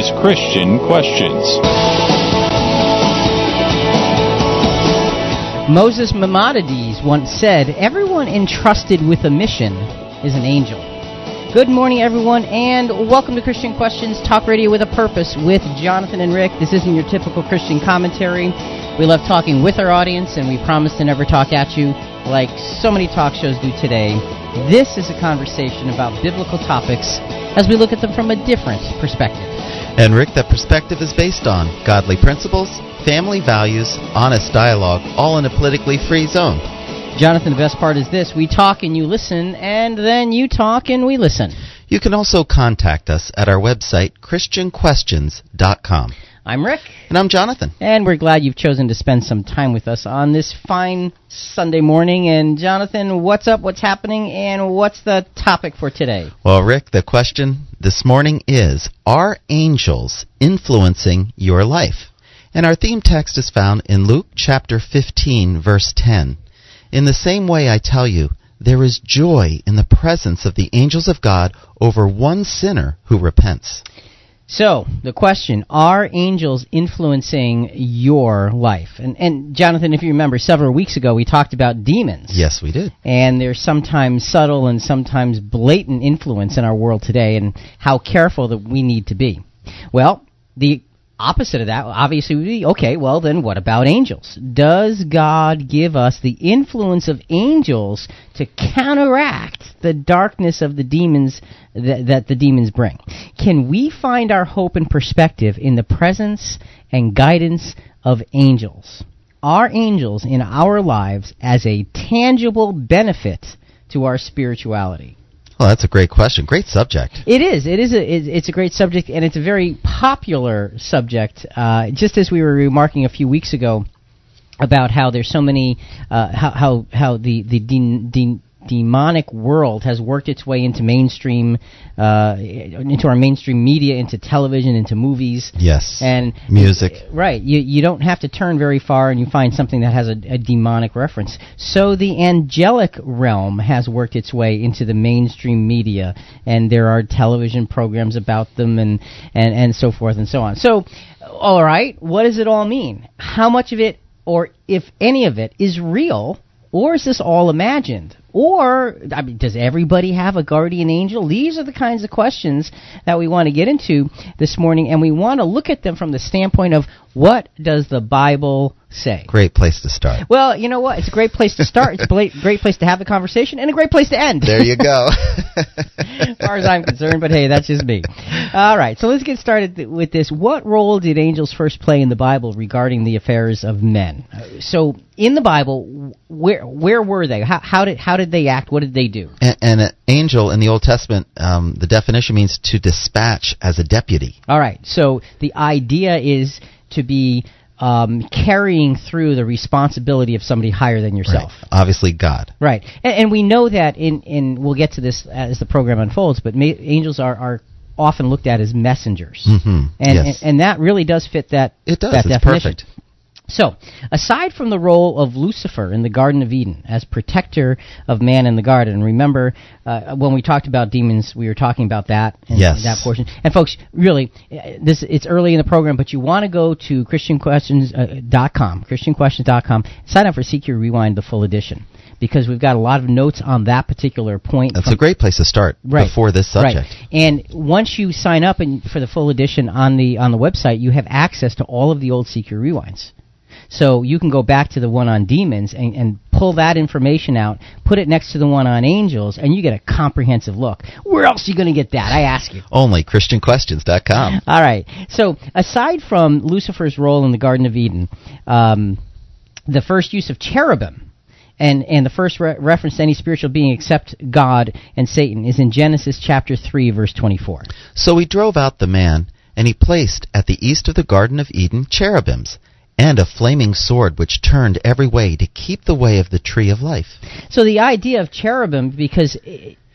is Christian Questions. Moses Maimonides once said, Everyone entrusted with a mission is an angel. Good morning, everyone, and welcome to Christian Questions Talk Radio with a Purpose with Jonathan and Rick. This isn't your typical Christian commentary. We love talking with our audience, and we promise to never talk at you like so many talk shows do today. This is a conversation about biblical topics as we look at them from a different perspective. And Rick, that perspective is based on godly principles, family values, honest dialogue, all in a politically free zone. Jonathan, the best part is this we talk and you listen, and then you talk and we listen. You can also contact us at our website, ChristianQuestions.com. I'm Rick. And I'm Jonathan. And we're glad you've chosen to spend some time with us on this fine Sunday morning. And Jonathan, what's up, what's happening, and what's the topic for today? Well, Rick, the question this morning is Are angels influencing your life? And our theme text is found in Luke chapter 15, verse 10. In the same way, I tell you, there is joy in the presence of the angels of God over one sinner who repents. So, the question, are angels influencing your life? And, and Jonathan, if you remember, several weeks ago we talked about demons. Yes, we did. And there's sometimes subtle and sometimes blatant influence in our world today and how careful that we need to be. Well, the opposite of that obviously would be okay well then what about angels? Does god give us the influence of angels to counteract the darkness of the demons that, that the demons bring? Can we find our hope and perspective in the presence and guidance of angels? Are angels in our lives as a tangible benefit to our spirituality well, that's a great question. Great subject. It is. It is. A, it's a great subject, and it's a very popular subject. Uh, just as we were remarking a few weeks ago about how there's so many, uh, how how how the the de- de- demonic world has worked its way into mainstream, uh, into our mainstream media, into television, into movies. Yes. And music. Right. You you don't have to turn very far, and you find something that has a, a demonic reference. So the angelic realm has worked its way into the mainstream media, and there are television programs about them, and and and so forth and so on. So, all right, what does it all mean? How much of it, or if any of it, is real? Or is this all imagined? Or, I mean, does everybody have a guardian angel? These are the kinds of questions that we want to get into this morning, and we want to look at them from the standpoint of what does the Bible say? Great place to start. Well, you know what? It's a great place to start. it's a great place to have the conversation, and a great place to end. There you go. as far as I'm concerned, but hey, that's just me. All right, so let's get started with this. What role did angels first play in the Bible regarding the affairs of men? So, in the Bible, where where were they? How, how did how did they act? What did they do? And, and an angel in the Old Testament, um, the definition means to dispatch as a deputy. All right, so the idea is to be um, carrying through the responsibility of somebody higher than yourself. Right. Obviously, God. Right, and, and, we know that in in we'll get to this as the program unfolds. But ma- angels are are often looked at as messengers, mm-hmm. and, yes. and, and that really does fit that. It does. That it's definition. perfect. So, aside from the role of Lucifer in the Garden of Eden as protector of man in the garden, remember uh, when we talked about demons, we were talking about that and yes. that portion. And folks, really, this it's early in the program, but you want to go to christianquestions.com, christianquestions.com, sign up for CQ Rewind, the full edition because we've got a lot of notes on that particular point. That's a great place to start right, before this subject. Right. And once you sign up and for the full edition on the on the website, you have access to all of the old CQ rewinds. So you can go back to the one on demons and, and, pull that information out, put it next to the one on angels, and you get a comprehensive look. Where else are you going to get that? I ask you. Only ChristianQuestions.com. All right. So aside from Lucifer's role in the Garden of Eden, um, the first use of cherubim and and the first re- reference to any spiritual being except God and Satan is in Genesis chapter 3 verse 24. So he drove out the man and he placed at the east of the garden of Eden cherubims and a flaming sword which turned every way to keep the way of the tree of life. So the idea of cherubim because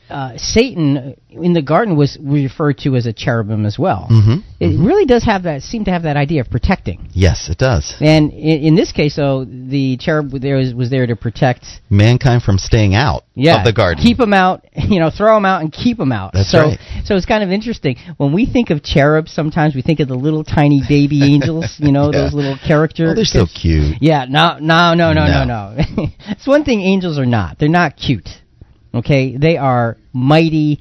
uh, Satan in the garden was referred to as a cherubim as well. Mhm. It really does have that seem to have that idea of protecting. Yes, it does. And in, in this case, though, the cherub there was, was there to protect. Mankind from staying out Yeah, of the garden. keep them out. You know, throw them out and keep them out. That's so, right. So it's kind of interesting when we think of cherubs. Sometimes we think of the little tiny baby angels. You know, Yeah. those little characters. oh, they're so cute. Yeah, no, no, no, no, no, No. no. it's one thing angels are not. They're not cute. Okay, they are mighty,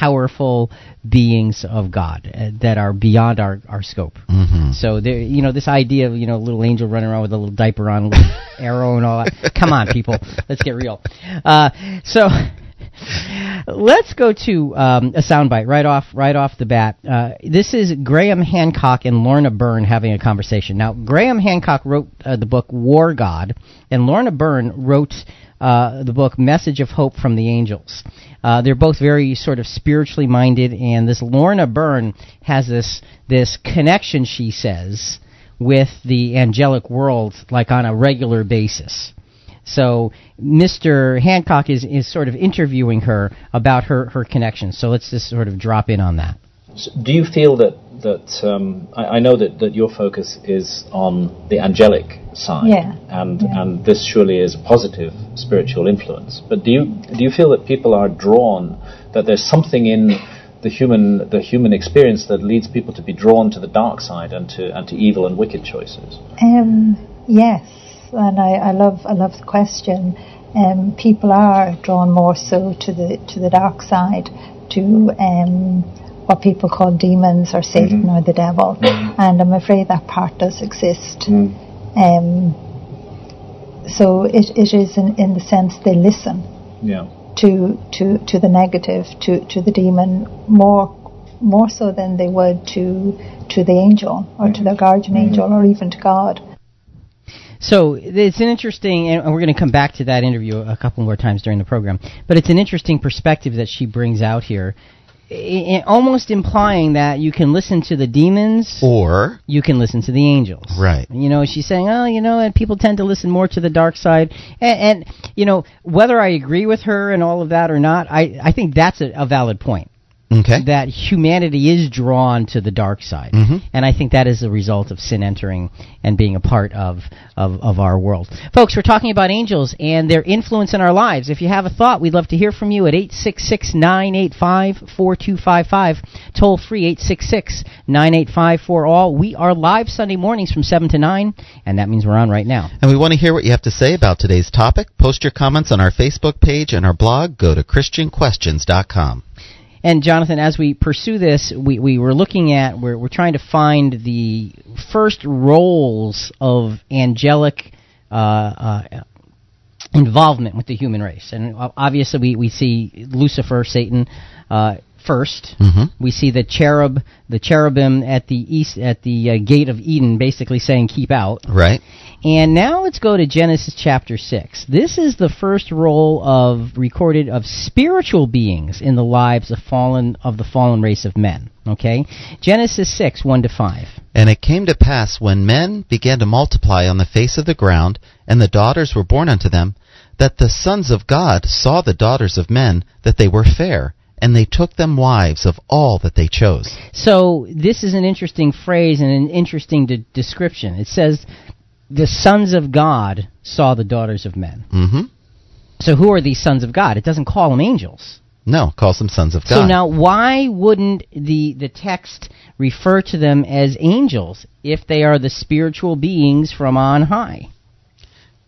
powerful beings of God uh, that are beyond our, our scope. hmm So there, you know, this idea of you know, a little angel running around with a little diaper on, a little arrow and all that. Come on, people, let's get real. Uh, so. Let's go to um, a soundbite right off right off the bat. Uh, this is Graham Hancock and Lorna Byrne having a conversation. Now, Graham Hancock wrote uh, the book War God, and Lorna Byrne wrote uh, the book Message of Hope from the Angels. Uh, they're both very sort of spiritually minded, and this Lorna Byrne has this this connection, she says, with the angelic world, like on a regular basis. So Mr. Hancock is, is sort of interviewing her about her, her connection. So let's just sort of drop in on that. So do you feel that that um, I, I know that, that your focus is on the angelic side, Yeah, and yeah. and this surely is a positive spiritual influence. But do you do you feel that people are drawn that there's something in the human the human experience that leads people to be drawn to the dark side and to and to evil and wicked choices? Um, yes, and I, I love I love the question. Um, people are drawn more so to the to the dark side, to um, what people call demons or Satan mm-hmm. or the devil, mm-hmm. and I'm afraid that part does exist. Mm-hmm. Um, so it, it is in, in the sense they listen Yeah. to to to the negative, to to the demon more more so than they would to to the angel or to the guardian angel or even to God. So it's an interesting, and we're going to come back to that interview a couple more times during the program. But it's an interesting perspective that she brings out here, I- I- almost implying that you can listen to the demons, Or you can listen to the angels. Right. You know, she's saying, oh, you know, and people tend to listen more to the dark side. And, and you know, whether I agree with her and all of that or not, I, I think that's a, a valid point. Okay, That humanity is drawn to the dark side. Mhm. And I think that is the result of sin entering and being a part of, of, of our world. Folks, we're talking about angels and their influence in our lives. If you have a thought, we'd love to hear from you at 866 985 4255. Toll free 866 985 for all. We are live Sunday mornings from 7 to 9, and that means we're on right now. and we want to hear what you have to say about today's topic. Post your comments on our Facebook page and our blog. Go to ChristianQuestions.com. And Jonathan, as we pursue this, we, we were looking at, we're, we're trying to find the first roles of angelic uh, uh, involvement with the human race. And obviously, we, we see Lucifer, Satan, uh, first. Mhm. We see the cherub, the cherubim at the east, at the uh, gate of Eden, basically saying, "Keep out." Right. And now let's go to Genesis chapter 6. This is the first role of recorded of spiritual beings in the lives of fallen of the fallen race of men, okay? Genesis 6 1 to 5. And it came to pass when men began to multiply on the face of the ground, and the daughters were born unto them, that the sons of God saw the daughters of men, that they were fair, and they took them wives of all that they chose. So this is an interesting phrase and an interesting de- description. It says the sons of God saw the daughters of men. hmm So who are these sons of God? It doesn't call them angels. No, calls them sons of God. So now, why wouldn't the the text refer to them as angels if they are the spiritual beings from on high?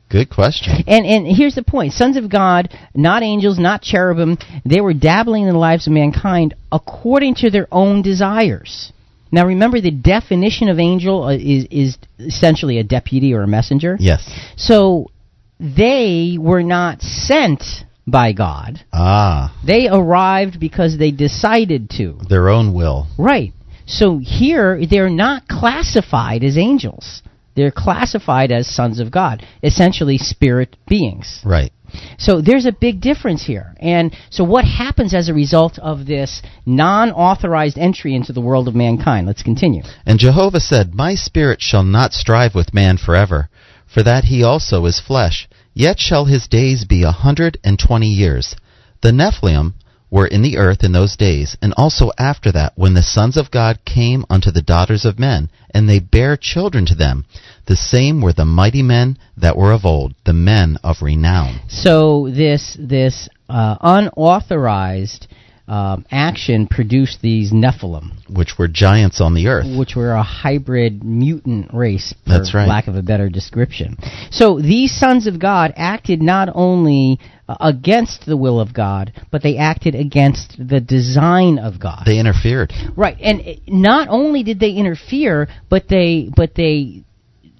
Good question. And and here's the point: sons of God, not angels, not cherubim. They were dabbling in the lives of mankind according to their own desires. Now, remember the definition of angel uh, is is essentially a deputy or a messenger. Yes. So they were not sent by God. Ah, They arrived because they decided to. their own will. Right. So here they're not classified as angels. They're classified as sons of God, essentially spirit beings. Right. So there's a big difference here. And so what happens as a result of this non-authorized entry into the world of mankind? Let's continue. And Jehovah said, My spirit shall not strive with man forever, for that he also is flesh. Yet shall his days be a hundred and twenty years. The Nephilim were in the earth in those days, and also after that, when the sons of God came unto the daughters of men, and they bare children to them. The same were the mighty men that were of old, the men of renown. So this this uh, unauthorized um, action produced these Nephilim, which were giants on the earth. which were a hybrid mutant race, for That's right. lack of a better description. So these sons of God acted not only against the will of God, but they acted against the design of God. They interfered. Right, and uh, not only did they interfere, but they but they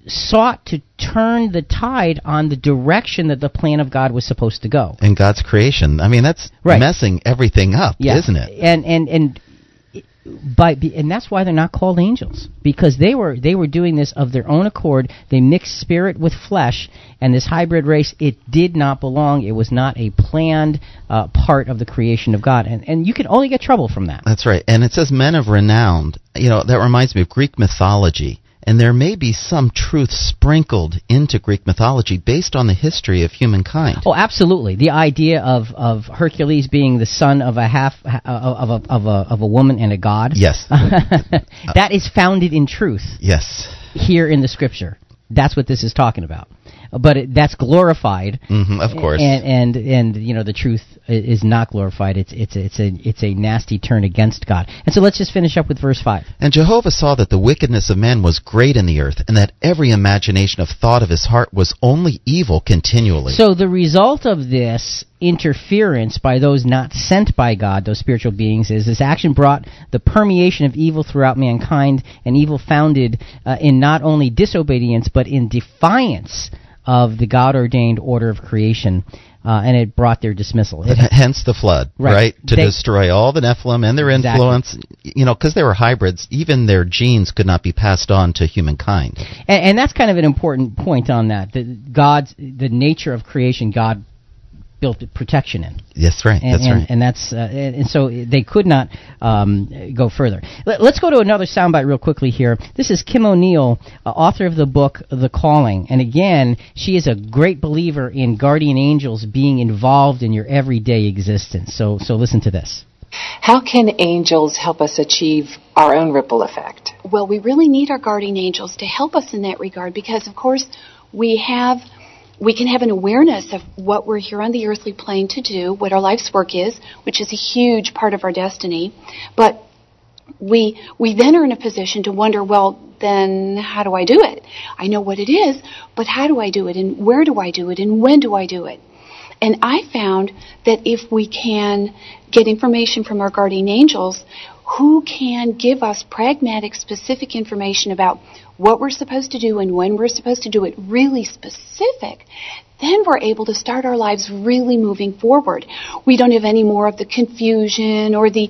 sought to turn the tide on the direction that the plan of God was supposed to go. in God's creation. I mean, that's Right. messing everything up, Yeah. isn't it? And and and by and that's why they're not called angels because they were they were doing this of their own accord. They mixed spirit with flesh, and this hybrid race it did not belong. It was not a planned uh, part of the creation of God, and and you can only get trouble from that. That's right. And it says men of renown You know, that reminds me of Greek mythology. And there may be some truth sprinkled into Greek mythology based on the history of humankind. Oh, absolutely. The idea of, of Hercules being the son of a half uh, of a, of a of a woman and a god. Yes. that is founded in truth yes. here in the scripture. That's what this is talking about. But it, that's glorified. hmm of course. And and and you know the truth is not glorified. It's it's a, it's a it's a nasty turn against God. And so let's just finish up with verse five. And Jehovah saw that the wickedness of men was great in the earth, and that every imagination of thought of his heart was only evil continually. So the result of this interference by those not sent by God, those spiritual beings, is this action brought the permeation of evil throughout mankind, and evil founded uh, in not only disobedience but in defiance of the God ordained order of creation, uh, and it brought their dismissal. It, Hence the flood, Right. right? To They- destroy all the Nephilim and their Exactly. influence. You know, because they were hybrids, even their genes could not be passed on to humankind. and, and that's kind of an important point on that. The God's the nature of creation, God built protection in. That's right. and, that's and, right. and that's uh, and, and so they could not um, go further. Let, us go to another soundbite real quickly here. This is Kim O'Neill, uh, author of the book The Calling, and again, she is a great believer in guardian angels being involved in your everyday existence. So so listen to this. How can angels help us achieve our own ripple effect? Well, we really need our guardian angels to help us in that regard because, of course, we have we can have an awareness of what we're here on the earthly plane to do, what our life's work is, which is a huge part of our destiny. But we we then are in a position to wonder, well, then how do I do it? I know what it is, but how do I do it, and where do I do it, and when do I do it? And I found that if we can get information from our guardian angels, who can give us pragmatic, specific information about what we're supposed to do and when we're supposed to do it, really specific, then we're able to start our lives really moving forward. We don't have any more of the confusion or the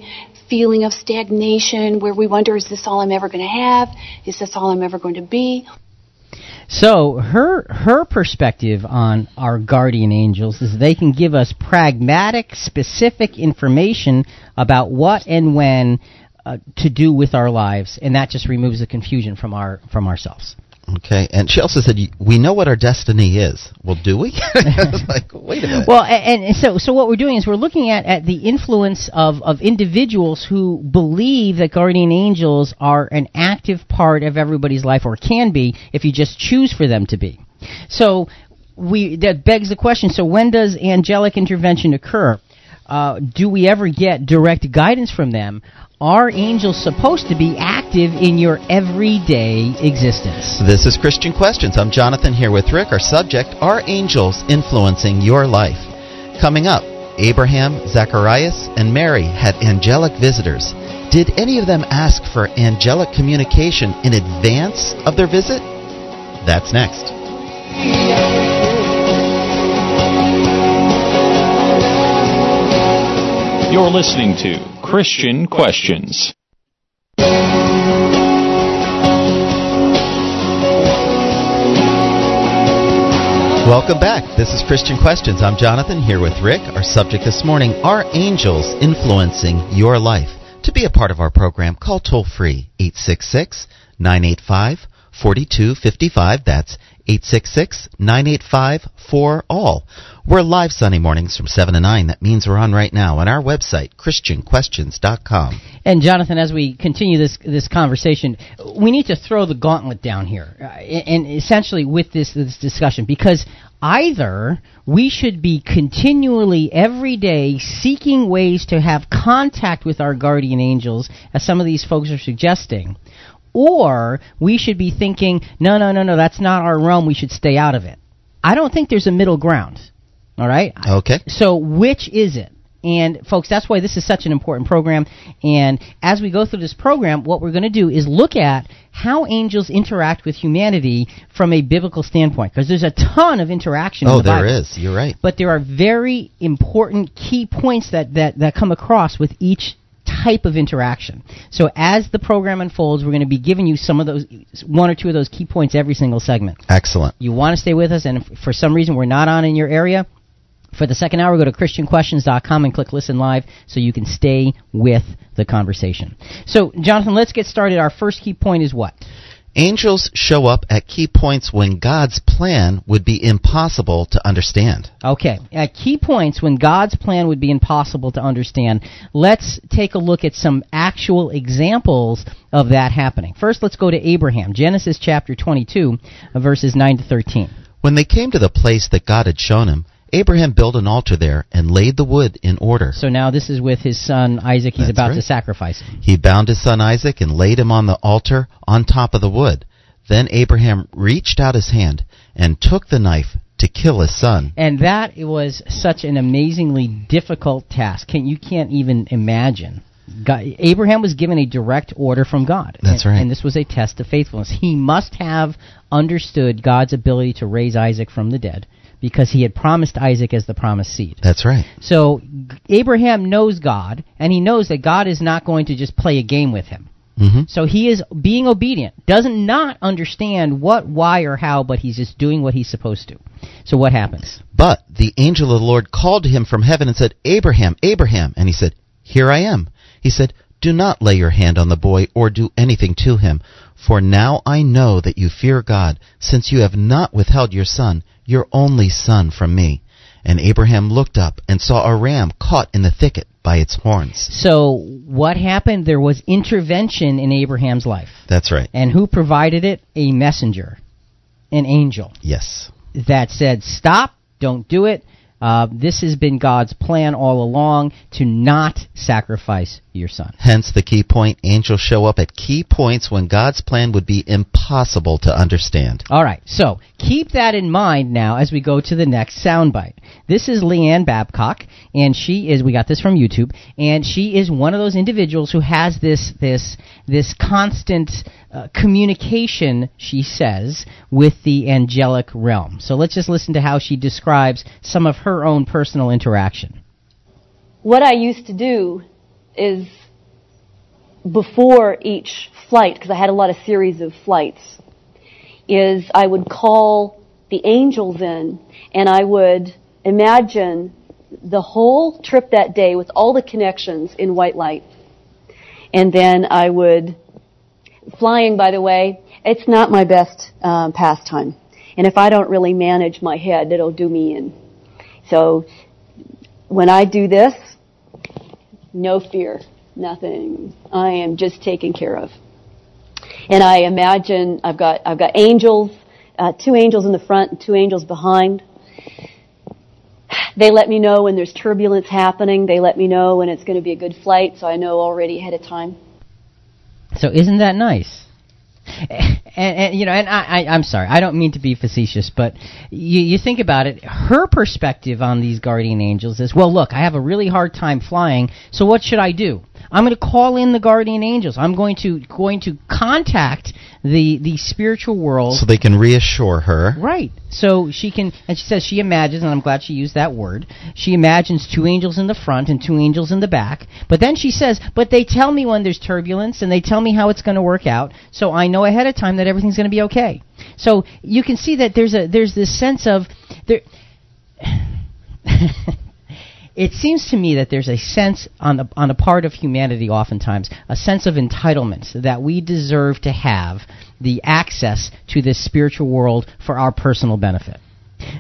feeling of stagnation where we wonder, is this all I'm ever going to have? Is this all I'm ever going to be? So her her perspective on our guardian angels is they can give us pragmatic, specific information about what and when uh, to do with our lives, and that just removes the confusion from our from ourselves. Okay, and she also said, "We know what our destiny is." Well, do we? Like, wait a minute. Well, and, and so so what we're doing is we're looking at, at the influence of, of individuals who believe that guardian angels are an active part of everybody's life, or can be if you just choose for them to be. So we that begs the question: So when does angelic intervention occur? Uh, do we ever get direct guidance from them? Are angels supposed to be active in your everyday existence? This is Christian Questions. I'm Jonathan here with Rick. Our subject: Are angels influencing your life? Coming up, Abraham, Zacharias, and Mary had angelic visitors. Did any of them ask for angelic communication in advance of their visit? That's next. You're listening to Christian Questions. Welcome back. This is Christian Questions. I'm Jonathan here with Rick. Our subject this morning Are angels influencing your life? To be a part of our program, call toll free 866 985 4255. That's 866-985-4ALL. We're live Sunday mornings from 7 to 9. That means we're on right now on our website, christianquestions.com. And Jonathan, as we continue this this conversation, we need to throw the gauntlet down here, uh, and essentially with this this discussion, because either we should be continually every day seeking ways to have contact with our guardian angels, as some of these folks are suggesting, or we should be thinking, no, no, no, no, that's not our realm. We should stay out of it. I don't think there's a middle ground. All right. Okay. So which is it? And folks, that's why this is such an important program. And as we go through this program, what we're going to do is look at how angels interact with humanity from a biblical standpoint. Because there's a ton of interaction. Oh, in the there Bible. is. You're right. But there are very important key points that, that, that come across with each type of interaction. So as the program unfolds, we're going to be giving you some of those, one or two of those key points every single segment. Excellent. You want to stay with us, and if for some reason we're not on in your area, for the second hour, go to ChristianQuestions.com and click Listen Live so you can stay with the conversation. So, Jonathan, let's get started. Our first key point is what? Angels show up at key points when God's plan would be impossible to understand. Okay, at key points when God's plan would be impossible to understand, let's take a look at some actual examples of that happening. First, let's go to Abraham, Genesis chapter 22, uh, verses 9 to 13. When they came to the place that God had shown him, Abraham built an altar there and laid the wood in order. So now this is with his son Isaac. He's That's about to sacrifice him. He bound his son Isaac and laid him on the altar on top of the wood. Then Abraham reached out his hand and took the knife to kill his son. And that was such an amazingly difficult task. Can you can't even imagine. God, Abraham was given a direct order from God. That's And- right. And this was a test of faithfulness. He must have understood God's ability to raise Isaac from the dead because he had promised Isaac as the promised seed. That's right. So Abraham knows God, and he knows that God is not going to just play a game with him. hmm So he is being obedient, doesn't not understand what, why, or how, but he's just doing what he's supposed to. So what happens? But the angel of the Lord called to him from heaven and said, Abraham, Abraham. And he said, Here I am. He said, Do not lay your hand on the boy or do anything to him. For now I know that you fear God, since you have not withheld your son, your only son, from me. And Abraham looked up and saw a ram caught in the thicket by its horns. So what happened? There was intervention in Abraham's life. That's right. And who provided it? A messenger, an angel Yes. that said, "Stop! Don't do it." Uh, this has been God's plan all along to not sacrifice your son. Hence the key point angels show up at key points when God's plan would be impossible to understand. All right, so keep that in mind now as we go to the next soundbite. This is Leanne Babcock, and she is. We got this from YouTube, and she is one of those individuals who has this this this constant uh, communication. She says with the angelic realm. So let's just listen to how she describes some of her own personal interaction. what I used to do is before each flight, because I had a lot of series of flights, is I would call the angels in and I would imagine the whole trip that day with all the connections in white light. And then I would, flying by the way, it's not my best um, pastime. And if I don't really manage my head, it'll do me in. So when I do this, no fear, nothing. I am just taken care of. And I imagine I've got I've got angels, uh, two angels in the front and two angels behind. They let me know when there's turbulence happening. They let me know when it's going to be a good flight, so I know already ahead of time. So isn't that nice? And, and you know, and I, I, I'm sorry, I don't mean to be facetious, but you, you think about it. Her perspective on these guardian angels is, well, look, I have a really hard time flying, so what should I do? I'm going to call in the guardian angels. I'm going to going to contact the the spiritual world. So they can reassure her. Right. So she can, and she says she imagines, and I'm glad she used that word. She imagines two angels in the front and two angels in the back. But then she says, but they tell me when there's turbulence and they tell me how it's going to work out, so I know ahead of time that everything's going to be okay. So you can see that there's a there's this sense of there. it seems to me that there's a sense on the on the part of humanity oftentimes a sense of entitlement that we deserve to have the access to this spiritual world for our personal benefit.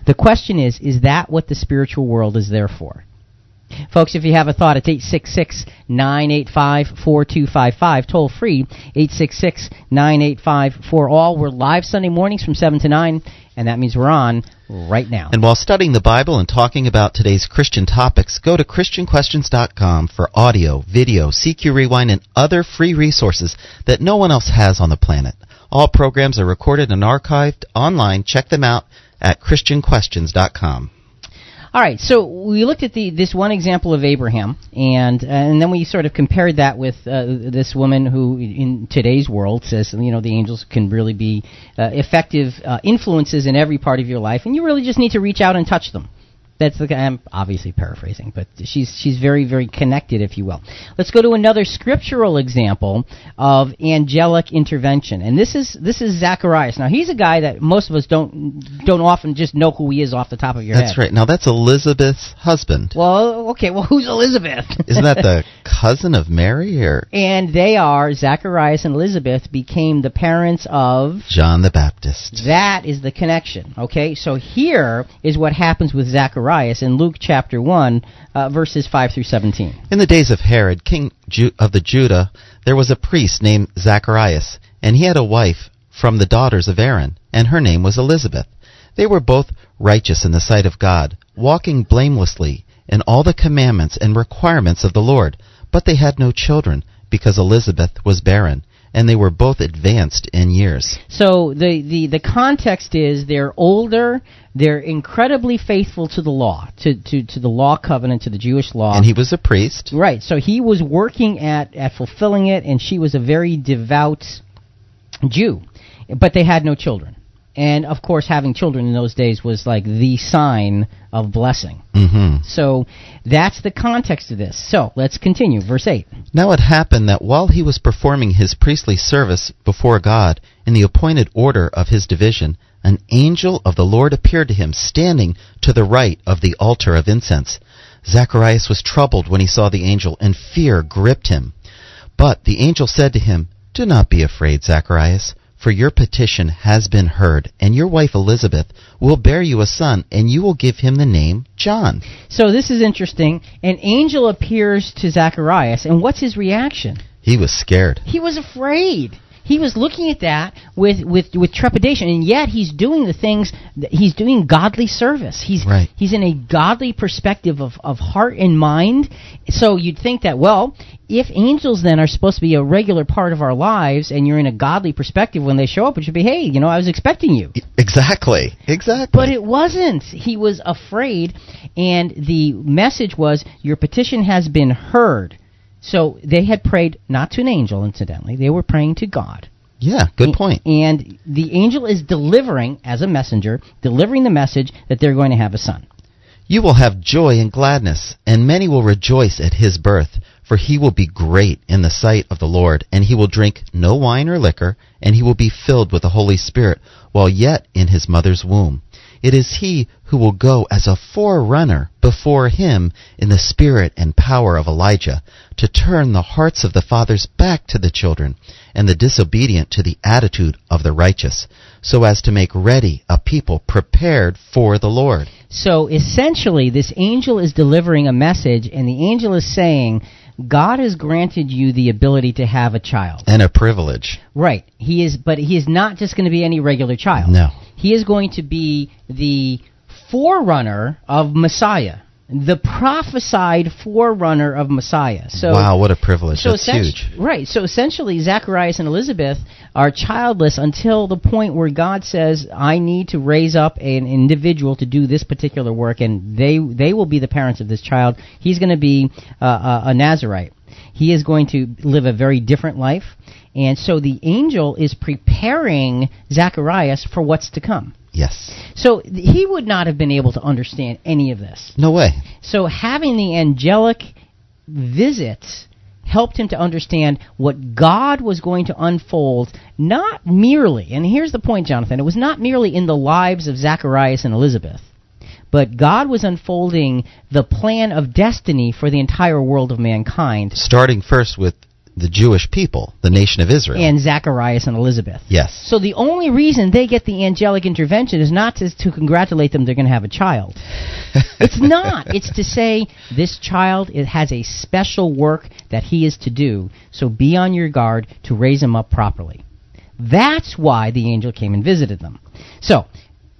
The question is is that what the spiritual world is there for? Folks, if you have a thought, it's 866 985 4255. Toll free, 866 985 for all. We're live Sunday mornings from 7 to 9, and that means we're on right now. And while studying the Bible and talking about today's Christian topics, go to ChristianQuestions.com for audio, video, CQ Rewind, and other free resources that no one else has on the planet. All programs are recorded and archived online. Check them out at ChristianQuestions.com. All right, so we looked at the this one example of Abraham, and uh, and then we sort of compared that with uh, this woman who, in today's world, says you know the angels can really be uh, effective uh, influences in every part of your life, and you really just need to reach out and touch them. That's the I'm obviously paraphrasing, but she's she's very very connected, if you will. Let's go to another scriptural example of angelic intervention, and this is this is Zacharias. Now he's a guy that most of us don't don't often just know who he is off the top of your That's head. That's right. Now that's Elizabeth's husband. Well, okay. Well, who's Elizabeth? Isn't that the cousin of Mary or and they are Zacharias and Elizabeth became the parents of. John the Baptist? That is the connection. Okay, so here is what happens with Zacharias in Luke chapter one, uh, verses five through seventeen. In the days of Herod, king Ju- of the Judah, there was a priest named Zacharias, and he had a wife from the daughters of Aaron, and her name was Elizabeth. They were both righteous in the sight of God, walking blamelessly in all the commandments and requirements of the Lord. But they had no children, because Elizabeth was barren, and they were both advanced in years. So the, the, the context is they're older, they're incredibly faithful to the law, to, to, to the law covenant, to the Jewish law. And he was a priest. Right. So he was working at, at fulfilling it, and she was a very devout Jew. But they had no children. And of course, having children in those days was like the sign of blessing. hmm So that's the context of this. So let's continue. Verse 8. Now it happened that while he was performing his priestly service before God in the appointed order of his division, an angel of the Lord appeared to him standing to the right of the altar of incense. Zacharias was troubled when he saw the angel, and fear gripped him. But the angel said to him, Do not be afraid, Zacharias, for your petition has been heard, and your wife Elizabeth will bear you a son, and you will give him the name John. So this is interesting. An angel appears to Zacharias, and what's his reaction? He was scared. He was afraid. He was looking at that with, with, with trepidation, and yet he's doing the things. That he's doing godly service. He's Right. he's in a godly perspective of, of heart and mind. So you'd think that well, if angels then are supposed to be a regular part of our lives, and you're in a godly perspective when they show up, it should be, hey, you know, I was expecting you. Exactly. Exactly. But it wasn't. He was afraid, and the message was, Your petition has been heard. So they had prayed not to an angel, incidentally. They were praying to God. yeah, good point. And the angel is delivering, as a messenger, delivering the message that they're going to have a son. You will have joy and gladness, and many will rejoice at his birth, for he will be great in the sight of the Lord, and he will drink no wine or liquor, and he will be filled with the Holy Spirit while yet in his mother's womb. It is he who will go as a forerunner before him in the spirit and power of Elijah, to turn the hearts of the fathers back to the children, and the disobedient to the attitude of the righteous, so as to make ready a people prepared for the Lord. So essentially, this angel is delivering a message, and the angel is saying, God has granted you the ability to have a child. And a privilege. Right. He is, but he is not just going to be any regular child. No. He is going to be the forerunner of Messiah, the prophesied forerunner of Messiah. So wow, what a privilege. That's huge. Right. So essentially, Zacharias and Elizabeth are childless until the point where God says, "I need to raise up an individual to do this particular work, and they they will be the parents of this child. He's going to be uh, a, a Nazarite. He is going to live a very different life." And so the angel is preparing Zacharias for what's to come. Yes. So he would not have been able to understand any of this. No way. So having the angelic visits helped him to understand what God was going to unfold, not merely, and here's the point, Jonathan, it was not merely in the lives of Zacharias and Elizabeth, but God was unfolding the plan of destiny for the entire world of mankind. Starting first with the Jewish people, the nation of Israel. And Zacharias and Elizabeth. Yes. So the only reason they get the angelic intervention is not to, to congratulate them they're going to have a child. it's not. It's to say this child it has a special work that he is to do. So be on your guard to raise him up properly. That's why the angel came and visited them. So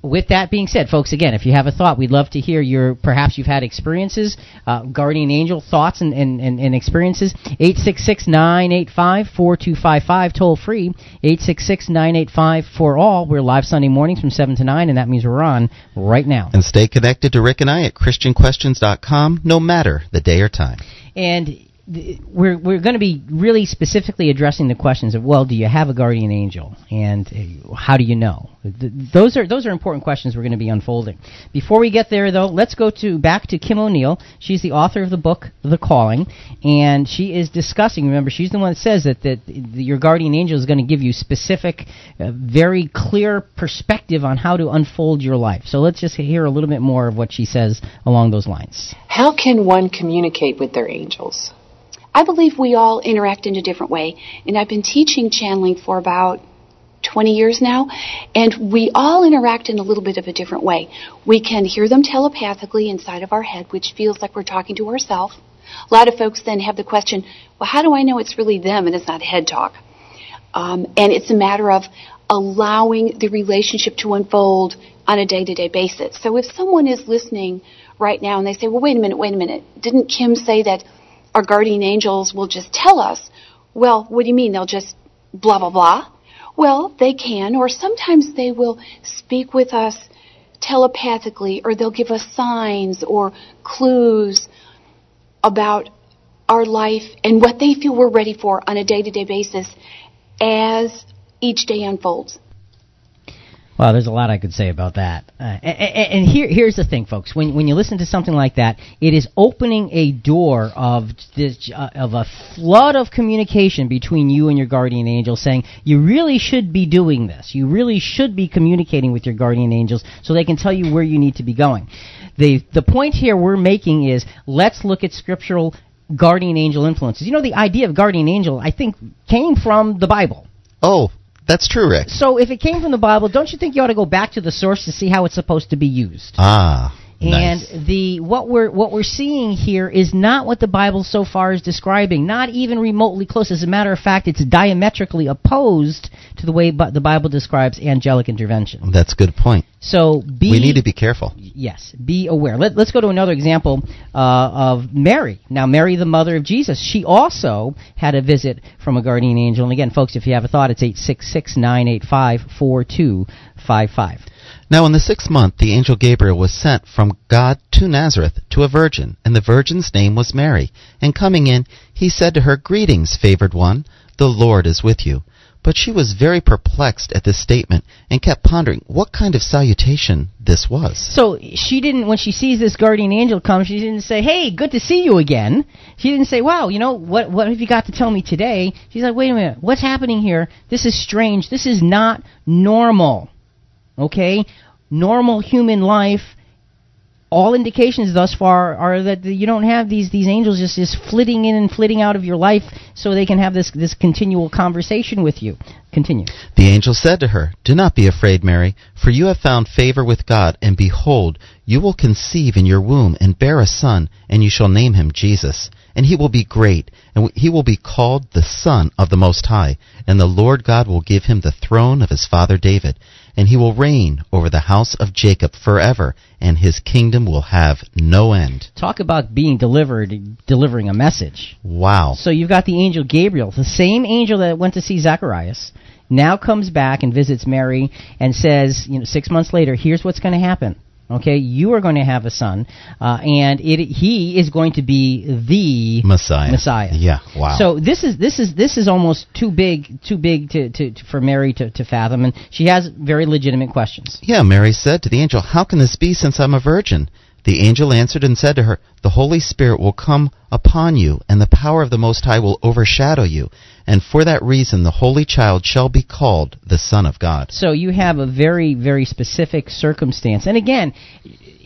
with that being said, folks, again, if you have a thought, we'd love to hear your, perhaps you've had experiences, uh, guardian angel thoughts and, and, and, and experiences. 866-985-4255, toll free. 866-985-4ALL. We're live Sunday mornings from 7 to 9, and that means we're on right now. And stay connected to Rick and I at ChristianQuestions.com, no matter the day or time. And we're we're going to be really specifically addressing the questions of well, do you have a guardian angel, and uh, how do you know? those are those are important questions we're going to be unfolding. Before we get there, though, let's go to back to Kim O'Neill. She's the author of the book The Calling, and she is discussing. Remember, she's the one that says that that your guardian angel is going to give you specific, uh, very clear perspective on how to unfold your life. So let's just hear a little bit more of what she says along those lines. How can one communicate with their angels? I believe we all interact in a different way. And I've been teaching channeling for about 20 years now, and we all interact in a little bit of a different way. We can hear them telepathically inside of our head, which feels like we're talking to ourselves. A lot of folks then have the question, well, how do I know it's really them and it's not head talk? Um, and it's a matter of allowing the relationship to unfold on a day to day basis. So if someone is listening right now and they say, well, wait a minute, wait a minute, didn't Kim say that our guardian angels will just tell us, well, what do you mean? They'll just blah, blah, blah. Well, they can, or sometimes they will speak with us telepathically, or they'll give us signs or clues about our life and what they feel we're ready for on a day to day basis as each day unfolds. Well, there's a lot I could say about that. Uh, and, and here, here's the thing, folks. When when you listen to something like that, it is opening a door of this uh, of a flood of communication between you and your guardian angel, saying you really should be doing this. You really should be communicating with your guardian angels so they can tell you where you need to be going. The the point here we're making is let's look at scriptural guardian angel influences. You know, the idea of guardian angel, I think, came from the Bible. Oh, that's true, Rick. So if it came from the Bible, don't you think you ought to go back to the source to see how it's supposed to be used? Ah. And nice. the what we're what we're seeing here is not what the Bible so far is describing, not even remotely close. As a matter of fact, it's diametrically opposed to the way the Bible describes angelic intervention. That's a good point. So be we need to be careful. Yes, be aware. Let, us go to another example uh, of Mary. Now, Mary, the mother of Jesus, she also had a visit from a guardian angel. And again, folks, if you have a thought, it's eight six six nine eight five four two five five. Now in the sixth month the angel Gabriel was sent from God to Nazareth to a virgin, and the virgin's name was Mary. And coming in, he said to her, Greetings, favored one, the Lord is with you. But she was very perplexed at this statement and kept pondering what kind of salutation this was. So she didn't, when she sees this guardian angel come, she didn't say, "Hey, good to see you again." She didn't say, "Wow, you know what? What have you got to tell me today?" She's like, "Wait a minute, what's happening here? This is strange. This is not normal." Okay? Normal human life, all indications thus far are that you don't have these, these angels just, just flitting in and flitting out of your life so they can have this, this continual conversation with you. Continue. The angel said to her, Do not be afraid, Mary, for you have found favor with God, and behold, you will conceive in your womb and bear a son, and you shall name him Jesus. And he will be great, and he will be called the Son of the Most High, and the Lord God will give him the throne of his father David and he will reign over the house of Jacob forever, and his kingdom will have no end. Talk about being delivered, delivering a message. Wow. So you've got the angel Gabriel, the same angel that went to see Zacharias, now comes back and visits Mary and says, you know, six months later, here's what's going to happen. Okay, you are going to have a son, uh, and it, he is going to be the Messiah. Messiah. Yeah. Wow. So this is this is this is almost too big too big to, to, to, for Mary to, to fathom, and she has very legitimate questions. Yeah. Mary said to the angel, "How can this be, since I'm a virgin?" The angel answered and said to her, The Holy Spirit will come upon you, and the power of the Most High will overshadow you. And for that reason the Holy Child shall be called the Son of God. So you have a very, very specific circumstance. And again,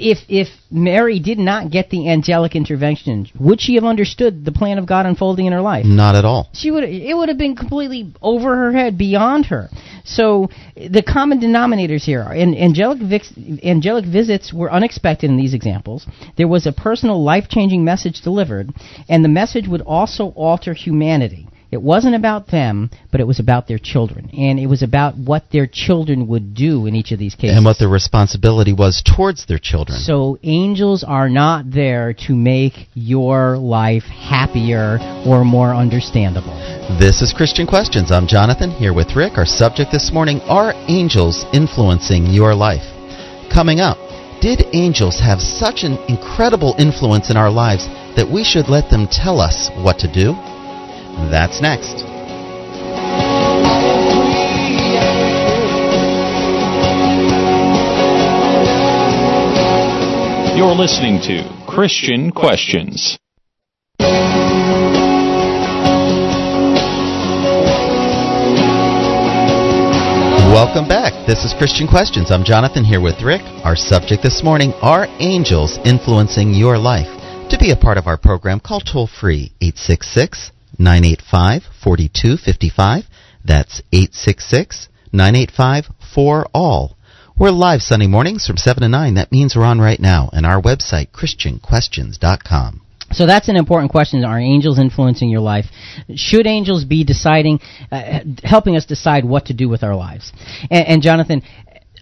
if if Mary did not get the angelic intervention, would she have understood the plan of God unfolding in her life? Not at all. She would it would have been completely over her head, beyond her. So the common denominators here are and angelic vix, angelic visits were unexpected in these examples. There was a personal life-changing message delivered, and the message would also alter humanity. It wasn't about them, but it was about their children. And it was about what their children would do in each of these cases. And what their responsibility was towards their children. So angels are not there to make your life happier or more understandable. This is Christian Questions. I'm Jonathan here with Rick. Our subject this morning are angels influencing your life? Coming up, did angels have such an incredible influence in our lives that we should let them tell us what to do? That's next. You're listening to Christian Questions. Welcome back. This is Christian Questions. I'm Jonathan here with Rick. Our subject this morning are angels influencing your life? To be a part of our program, call toll free 866 985 4255. That's 866 985 4 all. We're live Sunday mornings from 7 to 9. That means we're on right now. And our website, ChristianQuestions.com. So that's an important question. Are angels influencing your life? Should angels be deciding, uh, helping us decide what to do with our lives? And, and Jonathan,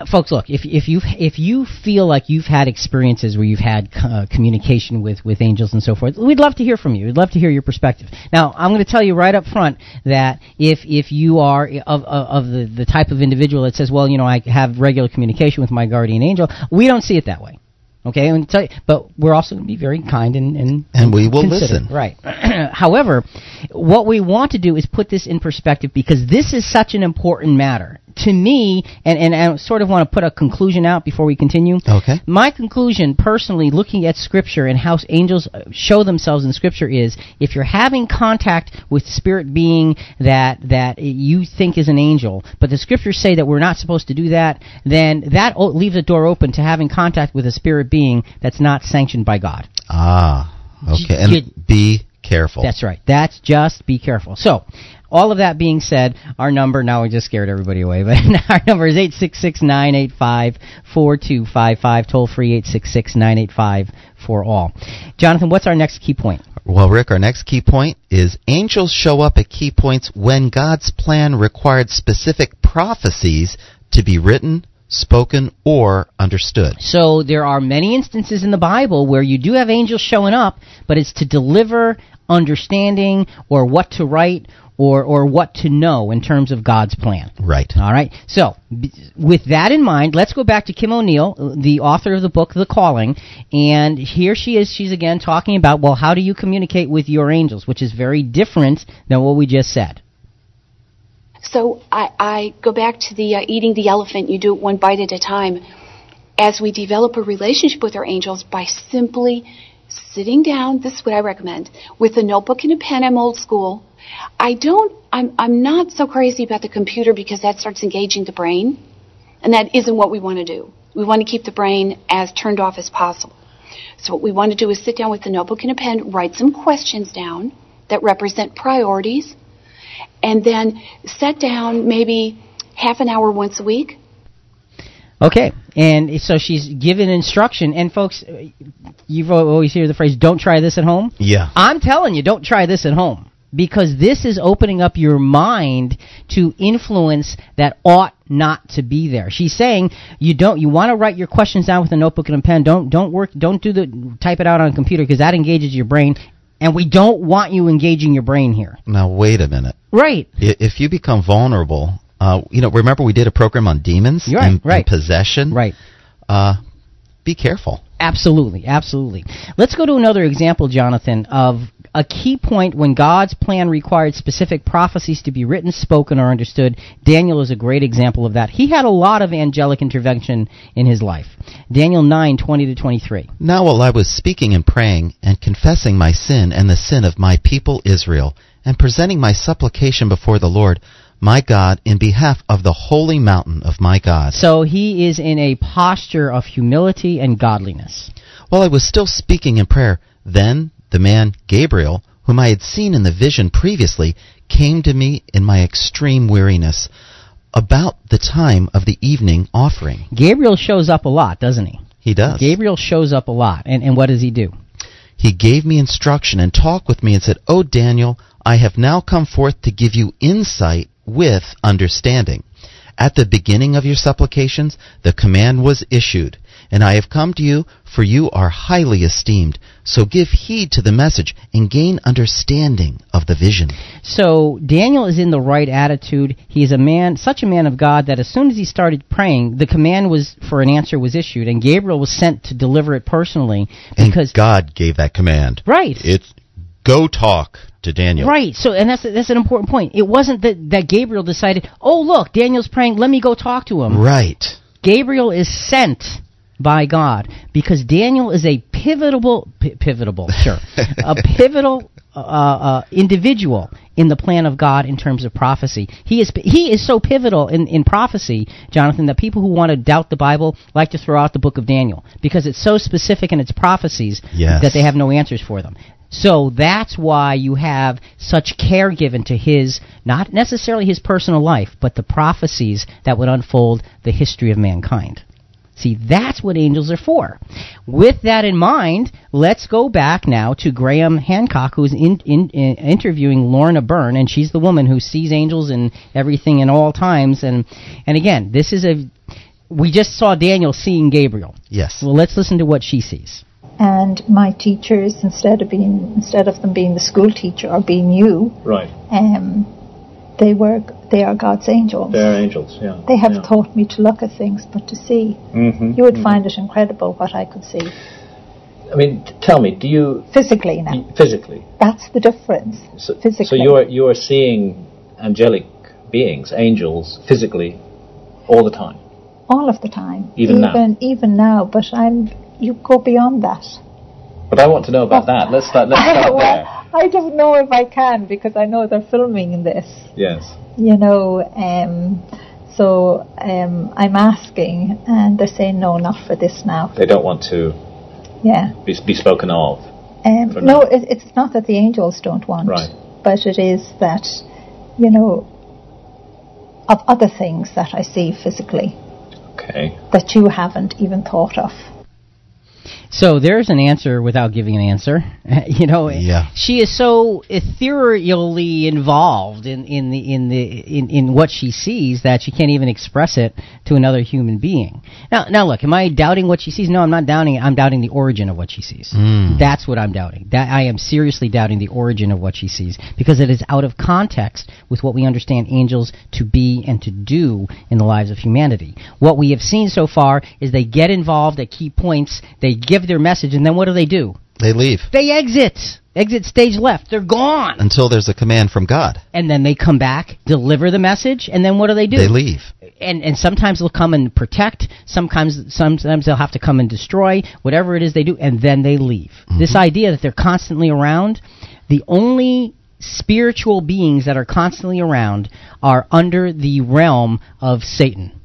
folks, look, if if you if you feel like you've had experiences where you've had uh, communication with with angels and so forth, we'd love to hear from you. We'd love to hear your perspective. Now, I'm going to tell you right up front that if if you are of of, of the the type of individual that says, well, you know, I have regular communication with my guardian angel, we don't see it that way. Okay, and tell you, but we're also going to be very kind and and, And we will listen. Right. However, what we want to do is put this in perspective because this is such an important matter to me. And and I sort of want to put a conclusion out before we continue. Okay. My conclusion, personally, looking at Scripture and how angels uh, show themselves in Scripture, is if you're having contact with spirit being that that you think is an angel, but the Scriptures say that we're not supposed to do that, then that o- leaves a door open to having contact with a spirit being that's not sanctioned by God. Ah, okay. You- And be careful. That's right. That's just be careful. So, all of that being said, our number, now we just scared everybody away, but our number is 866-985-4255, toll free 866-985 for all. Jonathan, what's our next key point? Well, Rick, our next key point is angels show up at key points when God's plan required specific prophecies to be written, spoken, or understood. So there are many instances in the Bible where you do have angels showing up, but it's to deliver understanding or what to write or, or what to know in terms of God's plan. Right. All right. So, b- with that in mind, let's go back to Kim O'Neill, the author of the book The Calling, and here she is. She's again talking about, well, how do you communicate with your angels, which is very different than what we just said. So I, I go back to the uh, eating the elephant. You do it one bite at a time. As we develop a relationship with our angels by simply sitting down, this is what I recommend, with a notebook and a pen. I'm old school. I don't. I'm. I'm not so crazy about the computer because that starts engaging the brain, and that isn't what we want to do. We want to keep the brain as turned off as possible. So what we want to do is sit down with a notebook and a pen, write some questions down that represent priorities, and then set down maybe half an hour once a week. Okay, and so she's given instruction, and folks, you've always hear the phrase, "Don't try this at home." Yeah. I'm telling you, don't try this at home because this is opening up your mind to influence that ought not to be there. She's saying you don't you want to write your questions down with a notebook and a pen. Don't don't work don't do the type it out on a computer because that engages your brain and we don't want you engaging your brain here. Now, wait a minute. Right. If you become vulnerable, uh, you know, remember we did a program on demons right, and, and right. possession? Right. Uh, be careful. Absolutely, absolutely. Let's go to another example, Jonathan, of a key point when God's plan required specific prophecies to be written, spoken, or understood. Daniel is a great example of that. He had a lot of angelic intervention in his life. Daniel 9, 20 to 23. Now while I was speaking and praying and confessing my sin and the sin of my people Israel, and presenting my supplication before the Lord, my God, in behalf of the holy mountain of my God. So he is in a posture of humility and godliness. While I was still speaking in prayer, then the man Gabriel, whom I had seen in the vision previously, came to me in my extreme weariness about the time of the evening offering. Gabriel shows up a lot, doesn't he? He does. Gabriel shows up a lot. And, and what does he do? He gave me instruction and talked with me and said, O Daniel, I have now come forth to give you insight with understanding. At the beginning of your supplications, the command was issued, and I have come to you, for you are highly esteemed. So give heed to the message and gain understanding of the vision. So Daniel is in the right attitude. He is a man, such a man of God that as soon as he started praying, the command was for an answer was issued, and Gabriel was sent to deliver it personally because and God gave that command. Right. It's go talk to Daniel. Right. So, and that's that's an important point. It wasn't that that Gabriel decided, "Oh, look, Daniel's praying. Let me go talk to him." Right. Gabriel is sent by God because Daniel is a pivotal, p- pivotal, sure, a pivotal uh, uh, individual in the plan of God in terms of prophecy. He is he is so pivotal in, in prophecy, Jonathan, that people who want to doubt the Bible like to throw out the book of Daniel because it's so specific in its prophecies Yes. that they have no answers for them. So that's why you have such care given to his, not necessarily his personal life, but the prophecies that would unfold the history of mankind. See, that's what angels are for. With that in mind, let's go back now to Graham Hancock, who's in, in, in interviewing Lorna Byrne, and she's the woman who sees angels and everything in all times. And and again, this is a we just saw Daniel seeing Gabriel. Yes. Well, let's listen to what she sees. And my teachers, instead of being instead of them being the school teacher or being you, Right. um, they were they are God's angels. They're angels, yeah. They have yeah. taught me to look at things, but to see. Mm-hmm. You would find it incredible what I could see I mean, t- tell me, do you physically now. y- physically? That's the difference. So, Physically. so you're you're seeing angelic beings, angels, physically, all the time. all of the time. Even now? even even now. But I'm you go beyond that. But I want to know about that. Let's start. Let's start well, there. I don't know if I can because I know they're filming this. Yes. You know, um, so um, I'm asking, and they're saying no, not for this now. They don't want to Yeah. be, be spoken of. Um, no, it, it's not that the angels don't want, Right. but it is that, you know, of other things that I see physically Okay. that you haven't even thought of. So there's an answer without giving an answer. you know, Yeah. she is so ethereally involved in, in the in the in, in what she sees that she can't even express it to another human being. Now, now look, am I doubting what she sees? No, I'm not doubting it. I'm doubting the origin of what she sees. Mm. That's what I'm doubting. That I am seriously doubting the origin of what she sees because it is out of context with what we understand angels to be and to do in the lives of humanity. What we have seen so far is they get involved at key points, they give their message, and then what do they do? They leave They exit. Exit stage left. They're gone. until there's a command from God. And then they come back, deliver the message, and then what do they do? They leave. and and sometimes they'll come and protect. Sometimes sometimes they'll have to come and destroy whatever it is they do, and then they leave. Mm-hmm. This idea that they're constantly around, the only spiritual beings that are constantly around are under the realm of Satan.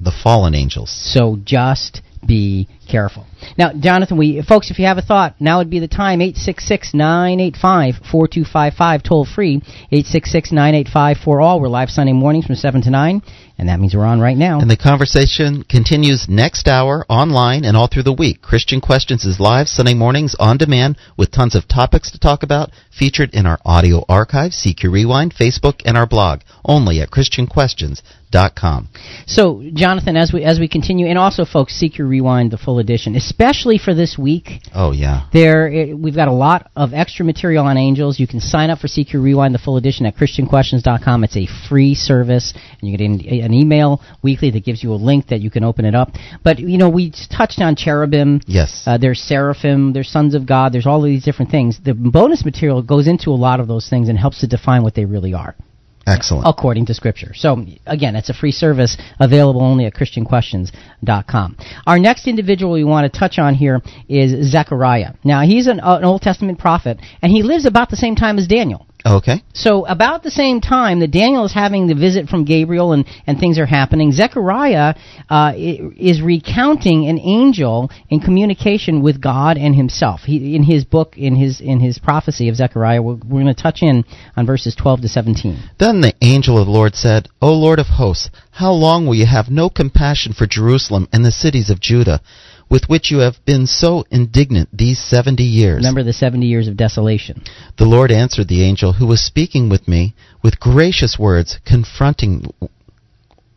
The fallen angels. So just be careful. Now, Jonathan, we folks, if you have a thought, now would be the time. 866-985-4255, toll free. 866-985-4all. We're live Sunday mornings from 7 to 9, and that means we're on right now. And the conversation continues next hour online and all through the week. Christian Questions is live Sunday mornings on demand with tons of topics to talk about featured in our audio archive, CQ Rewind, Facebook, and our blog, only at christianquestions.com. So, Jonathan, as we as we continue, and also, folks, CQ Rewind the full edition, especially for this week. Oh, yeah. There, it, we've got a lot of extra material on angels. You can sign up for CQ Rewind, the full edition, at ChristianQuestions.com. It's a free service, and you get an, an email weekly that gives you a link that you can open it up. But you know, we touched on cherubim. Yes. Uh, there's seraphim. There's sons of God. There's all of these different things. The bonus material goes into a lot of those things and helps to define what they really are Excellent. according to Scripture. So, again, it's a free service available only at ChristianQuestions.com. Our next individual we want to touch on here is Zechariah. Now, he's an, uh, an Old Testament prophet, and he lives about the same time as Daniel. Okay. So about the same time that Daniel is having the visit from Gabriel and, and things are happening, Zechariah uh, is recounting an angel in communication with God and himself. He, in his book, in his in his prophecy of Zechariah, we're, we're going to touch in on verses 12 to 17. Then the angel of the Lord said, O Lord of hosts, how long will you have no compassion for Jerusalem and the cities of Judah? With which you have been so indignant these seventy years. Remember the seventy years of desolation. The Lord answered the angel who was speaking with me with gracious words, confronting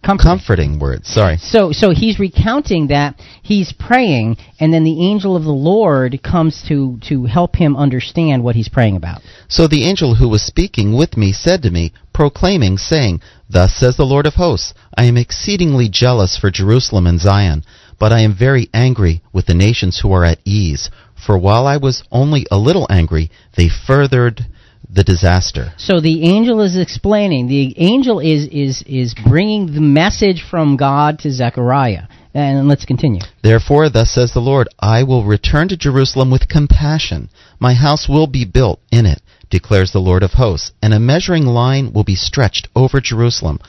Comforting. comforting. words. Sorry. So so he's recounting that he's praying and then the angel of the Lord comes to to help him understand what he's praying about. So the angel who was speaking with me said to me, proclaiming, saying, Thus says the Lord of hosts, I am exceedingly jealous for Jerusalem and Zion but I am very angry with the nations who are at ease. For while I was only a little angry, they furthered the disaster. So the angel is explaining. The angel is is is bringing the message from God to Zechariah. And let's continue. Therefore, thus says the Lord, I will return to Jerusalem with compassion. My house will be built in it, declares the Lord of hosts, and a measuring line will be stretched over Jerusalem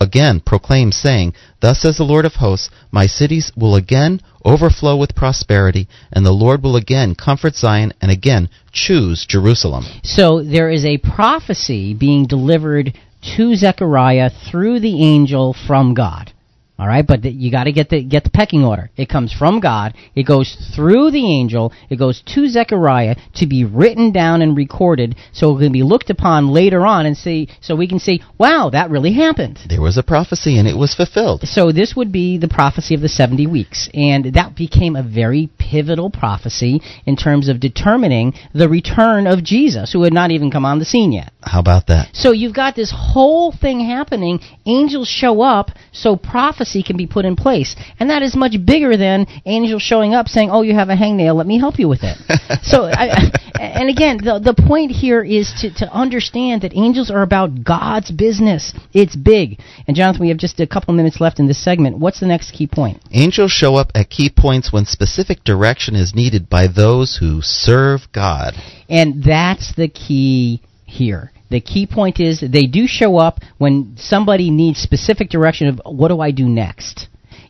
again proclaim, saying, Thus says the Lord of hosts, My cities will again overflow with prosperity, and the Lord will again comfort Zion and again choose Jerusalem. So there is a prophecy being delivered to Zechariah through the angel from God. All right, but the, you got to get the get the pecking order. It comes from God. It goes through the angel. It goes to Zechariah to be written down and recorded, so it can be looked upon later on and see. So we can see, "Wow, that really happened." There was a prophecy, and it was fulfilled. So this would be the prophecy of the seventy weeks, and that became a very pivotal prophecy in terms of determining the return of Jesus, who had not even come on the scene yet. How about that? So you've got this whole thing happening. Angels show up, so prophecy policy can be put in place. And that is much bigger than angels showing up saying, oh, you have a hangnail, let me help you with it. so, I, and again, the, the point here is to, to understand that angels are about God's business. It's big. And Jonathan, we have just a couple minutes left in this segment. What's the next key point? Angels show up at key points when specific direction is needed by those who serve God. And that's the key here. The key point is they do show up when somebody needs specific direction of what do I do next.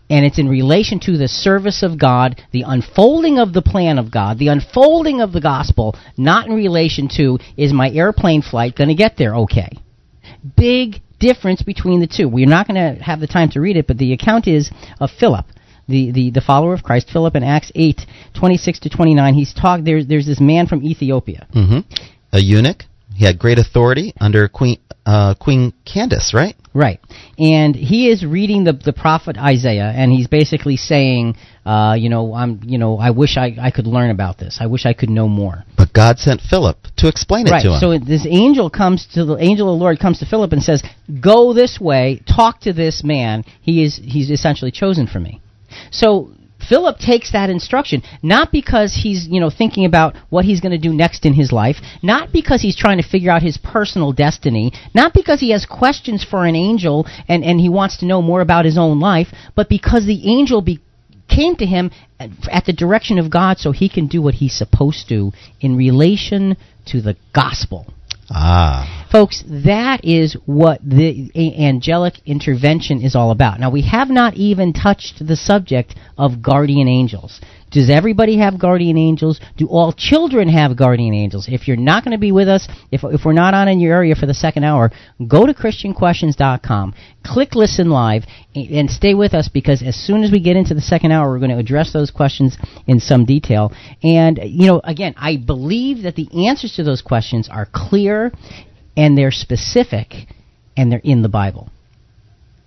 And it's in relation to the service of God, the unfolding of the plan of God, the unfolding of the gospel, not in relation to is my airplane flight going to get there okay. Big difference between the two. We're not going to have the time to read it, but the account is of Philip. The, the, the follower of Christ, Philip in Acts 8, 26 to 29, he's talked, there's, there's this man from Ethiopia. Mm-hmm. A eunuch? He had great authority under Queen uh, Queen Candace, right? Right, and he is reading the the prophet Isaiah, and he's basically saying, uh, you know, I'm, you know, I wish I I could learn about this. I wish I could know more. But God sent Philip to explain it right. to him. So this angel comes to the angel of the Lord comes to Philip and says, "Go this way, talk to this man. He is he's essentially chosen for me." So Philip takes that instruction not because he's, you know, thinking about what he's going to do next in his life, not because he's trying to figure out his personal destiny, not because he has questions for an angel and, and he wants to know more about his own life, but because the angel be, came to him at the direction of God so he can do what he's supposed to in relation to the gospel. Ah. Folks, that is what the angelic intervention is all about. Now, we have not even touched the subject of guardian angels. Does everybody have guardian angels? Do all children have guardian angels? If you're not going to be with us, if, if we're not on in your area for the second hour, go to ChristianQuestions.com, click Listen Live, and stay with us because as soon as we get into the second hour, we're going to address those questions in some detail. And, you know, again, I believe that the answers to those questions are clear and they're specific and they're in the Bible.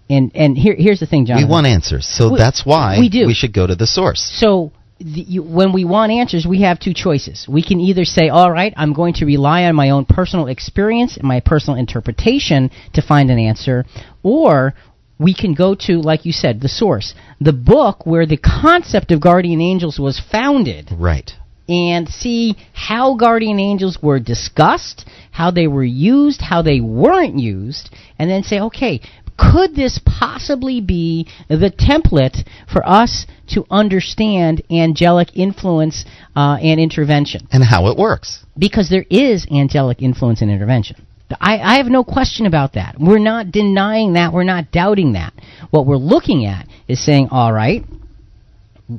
And and here here's the thing, John. We want answers, so we, that's why we do. We should go to the source. So the, you, when we want answers, we have two choices. We can either say, all right, I'm going to rely on my own personal experience and my personal interpretation to find an answer, or we can go to, like you said, the source, the book where the concept of guardian angels was founded. Right. And see how guardian angels were discussed, how they were used, how they weren't used, and then say, okay, Could this possibly be the template for us to understand angelic influence uh, and intervention? And how it works. Because there is angelic influence and intervention. I, I have no question about that. We're not denying that. We're not doubting that. What we're looking at is saying, all right,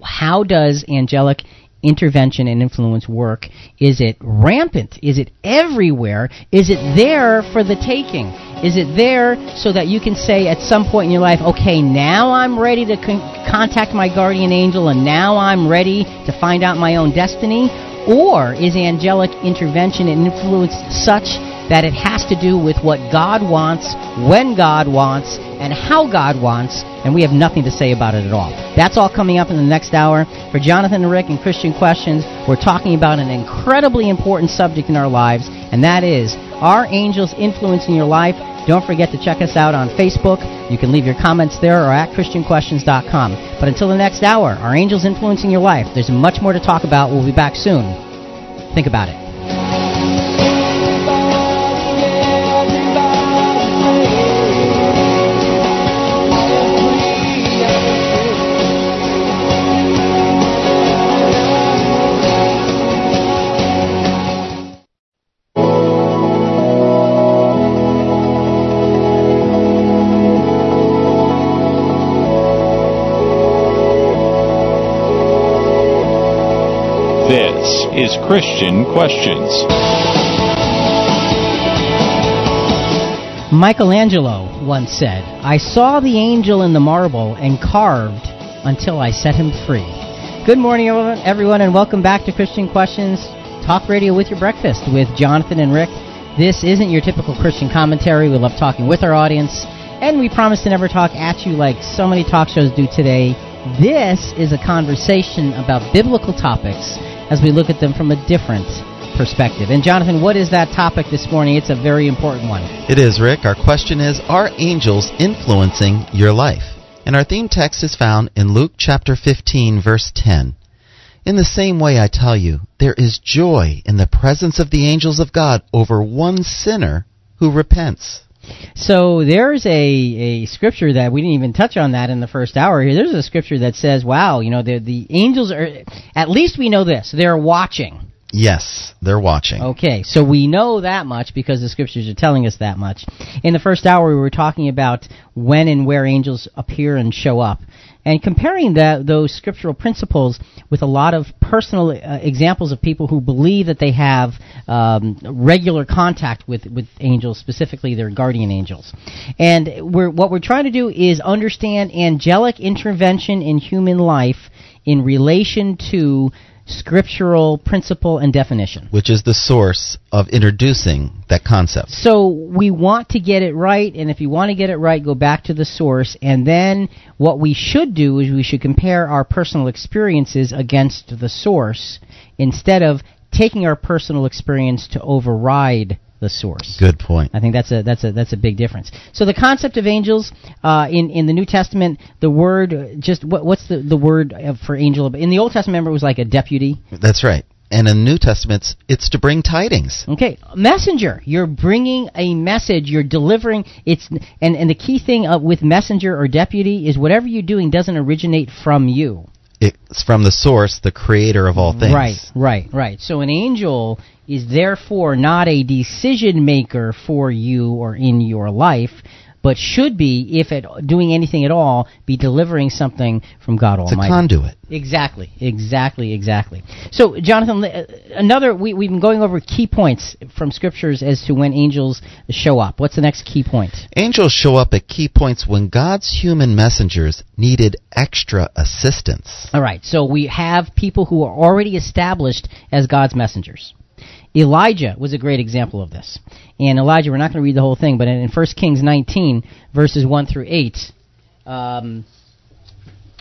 how does angelic intervention and influence work? Is it rampant? Is it everywhere? Is it there for the taking? Is it there so that you can say at some point in your life, okay, now I'm ready to con- contact my guardian angel and now I'm ready to find out my own destiny? Or is angelic intervention and influence such that it has to do with what God wants, when God wants, and how God wants, and we have nothing to say about it at all. That's all coming up in the next hour. For Jonathan and Rick and Christian Questions, we're talking about an incredibly important subject in our lives, and that is are angels influencing your life? Don't forget to check us out on Facebook. You can leave your comments there or at ChristianQuestions.com. But until the next hour, are angels influencing your life? There's much more to talk about. We'll be back soon. Think about it. Christian Questions. Michelangelo once said, I saw the angel in the marble and carved until I set him free. Good morning, everyone, and welcome back to Christian Questions Talk Radio with your breakfast with Jonathan and Rick. This isn't your typical Christian commentary. We love talking with our audience, and we promise to never talk at you like so many talk shows do today. This is a conversation about biblical topics as we look at them from a different perspective. And Jonathan, what is that topic this morning? It's a very important one. It is, Rick. Our question is Are angels influencing your life? And our theme text is found in Luke chapter 15, verse 10. In the same way, I tell you, there is joy in the presence of the angels of God over one sinner who repents. So there's a, a scripture that we didn't even touch on that in the first hour here. There's a scripture that says, wow, you know, the, the angels are, at least we know this, they're watching. Yes, they're watching. Okay, so we know that much because the scriptures are telling us that much. In the first hour, we were talking about when and where angels appear and show up, and comparing that those scriptural principles with a lot of personal uh, examples of people who believe that they have um, regular contact with with angels, specifically their guardian angels. And we're, what we're trying to do is understand angelic intervention in human life in relation to scriptural principle and definition. Which is the source of introducing that concept. So we want to get it right, and if you want to get it right, go back to the source, and then what we should do is we should compare our personal experiences against the source instead of taking our personal experience to override the source. Good point. I think that's a that's a that's a big difference. So the concept of angels uh, in in the New Testament, the word uh, just what, what's the the word uh, for angel? In the Old Testament, remember, it was like a deputy. That's right. And in the New Testament, it's, it's to bring tidings. Okay, messenger. You're bringing a message. You're delivering. It's and and the key thing uh, with messenger or deputy is whatever you're doing doesn't originate from you. It's from the source, the creator of all things. Right, right, right. So an angel is therefore not a decision maker for you or in your life, but should be, if it doing anything at all, be delivering something from God It's Almighty. a conduit. Exactly, exactly, exactly. So, Jonathan, uh, another we, we've been going over key points from scriptures as to when angels show up. What's the next key point? Angels show up at key points when God's human messengers needed extra assistance. All right, so we have people who are already established as God's messengers. Elijah was a great example of this. And Elijah, we're not going to read the whole thing, but in 1 Kings 19, verses 1 through 8, um,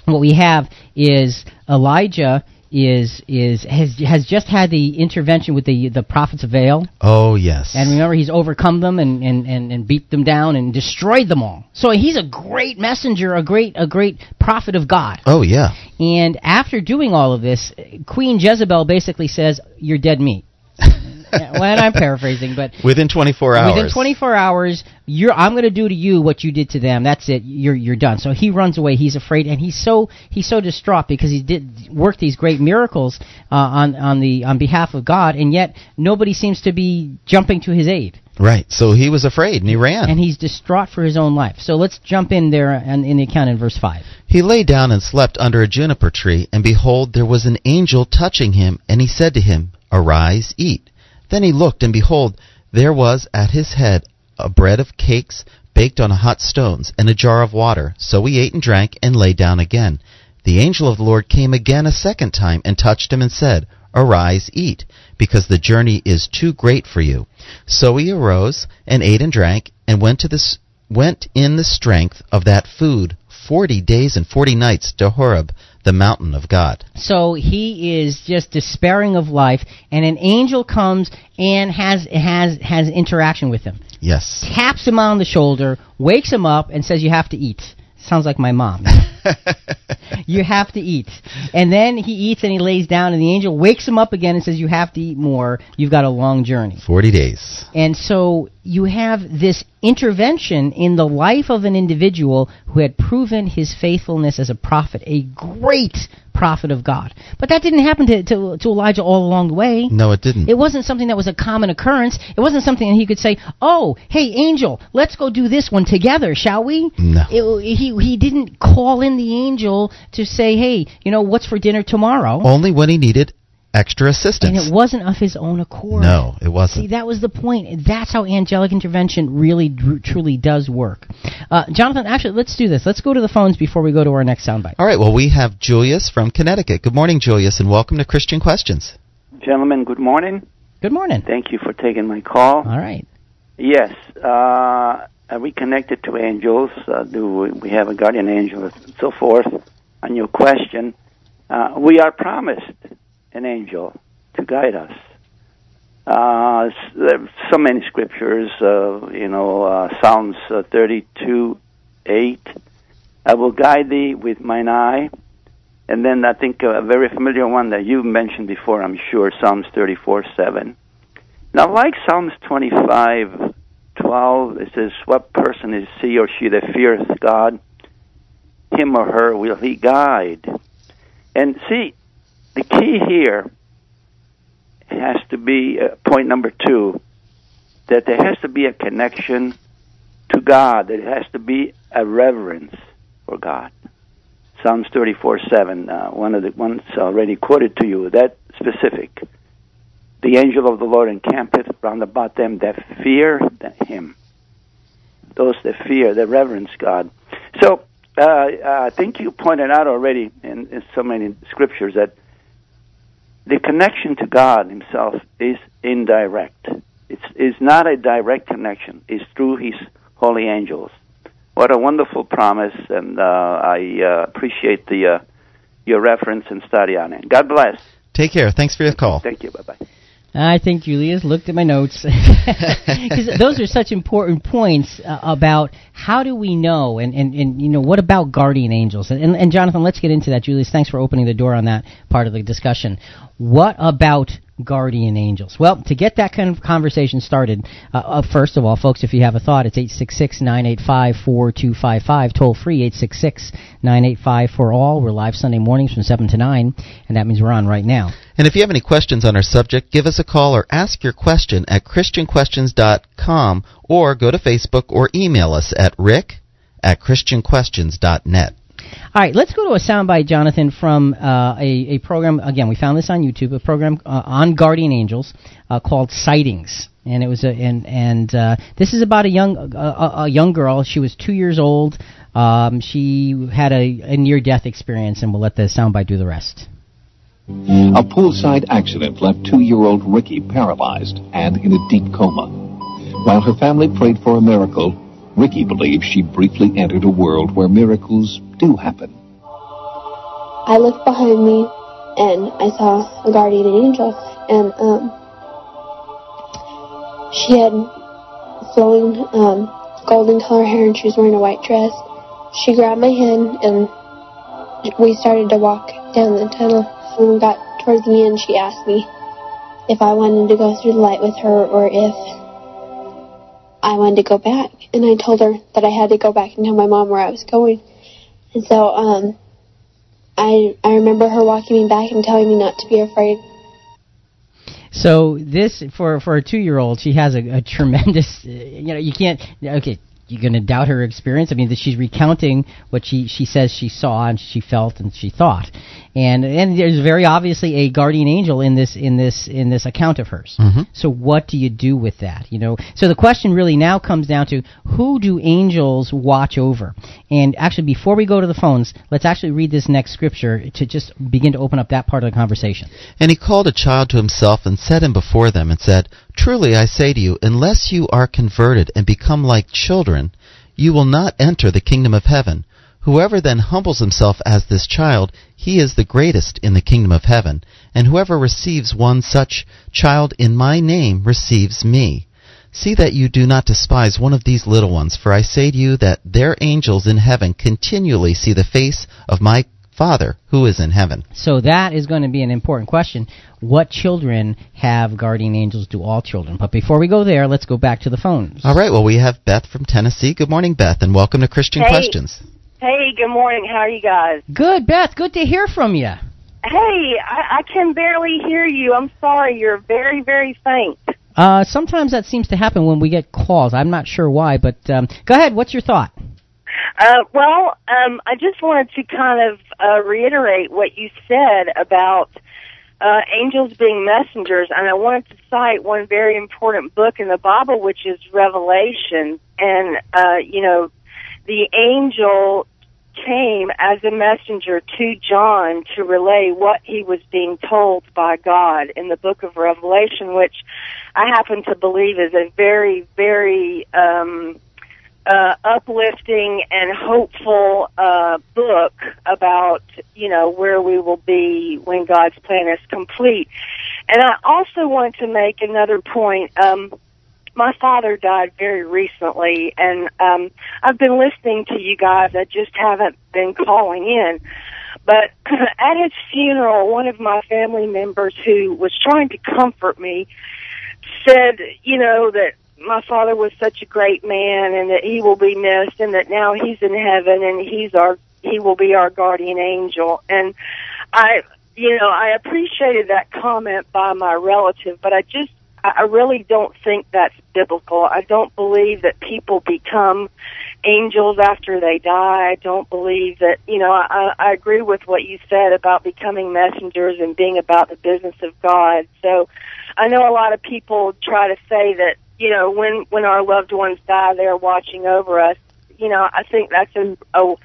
what we have is Elijah is is has has just had the intervention with the the prophets of Baal. Oh, yes. And remember, he's overcome them and, and, and, and beat them down and destroyed them all. So he's a great messenger, a great a great prophet of God. oh, yeah. And after doing all of this, Queen Jezebel basically says, "You're dead meat." Well, I'm paraphrasing, but within 24 hours. Within 24 hours, you're I'm going to do to you what you did to them. That's it. You're you're done. So he runs away. He's afraid, and he's so he's so distraught because he did work these great miracles uh, on on the on behalf of God, and yet nobody seems to be jumping to his aid. Right. So he was afraid and he ran. And he's distraught for his own life. So let's jump in there and in the account in verse 5. He lay down and slept under a juniper tree, and behold, there was an angel touching him, and he said to him, Arise, eat. Then he looked, and behold, there was at his head a bread of cakes baked on hot stones, and a jar of water. So he ate and drank, and lay down again. The angel of the Lord came again a second time, and touched him, and said, Arise, eat, because the journey is too great for you. So he arose, and ate and drank, and went to the went in the strength of that food forty days and forty nights to Horeb, the mountain of God. So he is just despairing of life, and an angel comes and has has has interaction with him. Yes. Taps him on the shoulder, wakes him up, and says, "You have to eat." Sounds like my mom. you have to eat. And then he eats and he lays down, and the angel wakes him up again and says, You have to eat more. You've got a long journey. 40 days. And so you have this intervention in the life of an individual who had proven his faithfulness as a prophet, a great prophet of God. But that didn't happen to, to, to, Elijah all along the way. No, it didn't. It wasn't something that was a common occurrence. It wasn't something that he could say, "Oh, hey, angel, let's go do this one together, shall we?" No. It, he he didn't call in the angel to say, "Hey, you know what's for dinner tomorrow?" Only when he needed extra assistance. And it wasn't of his own accord. No, it wasn't. See, that was the point. That's how angelic intervention really dr- truly does work. Uh, Jonathan, actually, let's do this. Let's go to the phones before we go to our next soundbite. All right. Well, we have Julius from Connecticut. Good morning, Julius, and welcome to Christian Questions. Gentlemen, good morning. Good morning. Thank you for taking my call. All right. Yes. Uh, are we connected to angels? Uh, do we have a guardian angel and so forth? On your question, uh, we are promised an angel to guide us. Uh, so many scriptures, uh, you know, uh, Psalms uh, 32, 8. I will guide thee with mine eye. And then I think a very familiar one that you mentioned before, I'm sure, Psalms 34, 7. Now, like Psalms 25, 12, it says, What person is he or she that feareth God? Him or her will he guide. And see, the key here has to be uh, point number two that there has to be a connection to God. There has to be a reverence for God. Psalms 34 7, uh, one of the ones already quoted to you, that specific. The angel of the Lord encampeth round about them that fear him. Those that fear, that reverence God. So, uh, I think you pointed out already in, in so many scriptures that the connection to God Himself is indirect. It's, it's not a direct connection. It's through His holy angels. What a wonderful promise, and uh, I uh, appreciate the uh, your reference and study on it. God bless. Take care. Thanks for your call. Thank you. Bye bye. I think Julius looked at my notes. Because those are such important points uh, about how do we know and, and, and you know what about guardian angels? And, and, and Jonathan let's get into that. Julius thanks for opening the door on that part of the discussion. What about guardian angels? Well, to get that kind of conversation started, uh, uh, first of all, folks, if you have a thought, it's 866-985-4255, toll free, 866-985-for-all. We're live Sunday mornings from 7 to 9, and that means we're on right now. And if you have any questions on our subject, give us a call or ask your question at christianquestions.com or go to Facebook or email us at rick at christianquestions.net. All right, let's go to a soundbite, Jonathan, from uh, a, a program. Again, we found this on YouTube, a program uh, on guardian angels uh, called Sightings, and it was a and and uh, this is about a young a, young girl. She was two years old. Um, she had a, a near death experience, and we'll let the soundbite do the rest. A poolside accident left two-year-old Ricky paralyzed and in a deep coma. While her family prayed for a miracle, Ricky believes she briefly entered a world where miracles do happen. I looked behind me and I saw a guardian angel and um, she had flowing um, golden color hair and she was wearing a white dress. She grabbed my hand and we started to walk down the tunnel. When we got towards the end, she asked me if I wanted to go through the light with her or if I wanted to go back. And I told her that I had to go back and tell my mom where I was going. And so um, I I remember her walking me back and telling me not to be afraid. So this for for a two year old, she has a, a tremendous. You know, you can't. Okay, you're going to doubt her experience. I mean, that she's recounting what she she says she saw and she felt and she thought, and and there's very obviously a guardian angel in this in this in this account of hers. Mhm. So what do you do with that? You know, so the question really now comes down to who do angels watch over? And actually, before we go to the phones, let's actually read this next scripture to just begin to open up that part of the conversation. And he called a child to himself and set him before them and said, Truly I say to you, unless you are converted and become like children, you will not enter the kingdom of heaven. Whoever then humbles himself as this child, he is the greatest in the kingdom of heaven. And whoever receives one such child in my name receives me. See that you do not despise one of these little ones, for I say to you that their angels in heaven continually see the face of my Father who is in heaven. So that is going to be an important question. What children have guardian angels? Do all children? But before we go there, let's go back to the phones. All right, well, we have Beth from Tennessee. Good morning, Beth, and welcome to Christian Hey. Questions. Hey, good morning. How are you guys? Good, Beth. Good to hear from you. Hey, I, I can barely hear you. I'm sorry. You're very, very faint. Uh, sometimes that seems to happen when we get calls. I'm not sure why, but um, go ahead. What's your thought? Uh, well, um, I just wanted to kind of uh, reiterate what you said about uh, angels being messengers, and I wanted to cite one very important book in the Bible, which is Revelation. And uh, you know, the angel came as a messenger to John to relay what he was being told by God in the book of Revelation, which I happen to believe is a very, very um, uh, uplifting and hopeful uh, book about you know where we will be when God's plan is complete. And I also want to make another point. Um, my father died very recently, and um, I've been listening to you guys. I just haven't been calling in. But at his funeral, one of my family members who was trying to comfort me said, you know, that my father was such a great man and that he will be missed and that now he's in heaven and he's our he will be our guardian angel and I you know I appreciated that comment by my relative but I just I really don't think that's biblical. I don't believe that people become angels after they die. I don't believe that, you know, I, I agree with what you said about becoming messengers and being about the business of God. So I know a lot of people try to say that, you know, when, when our loved ones die, they're watching over us. You know, I think that's a, a,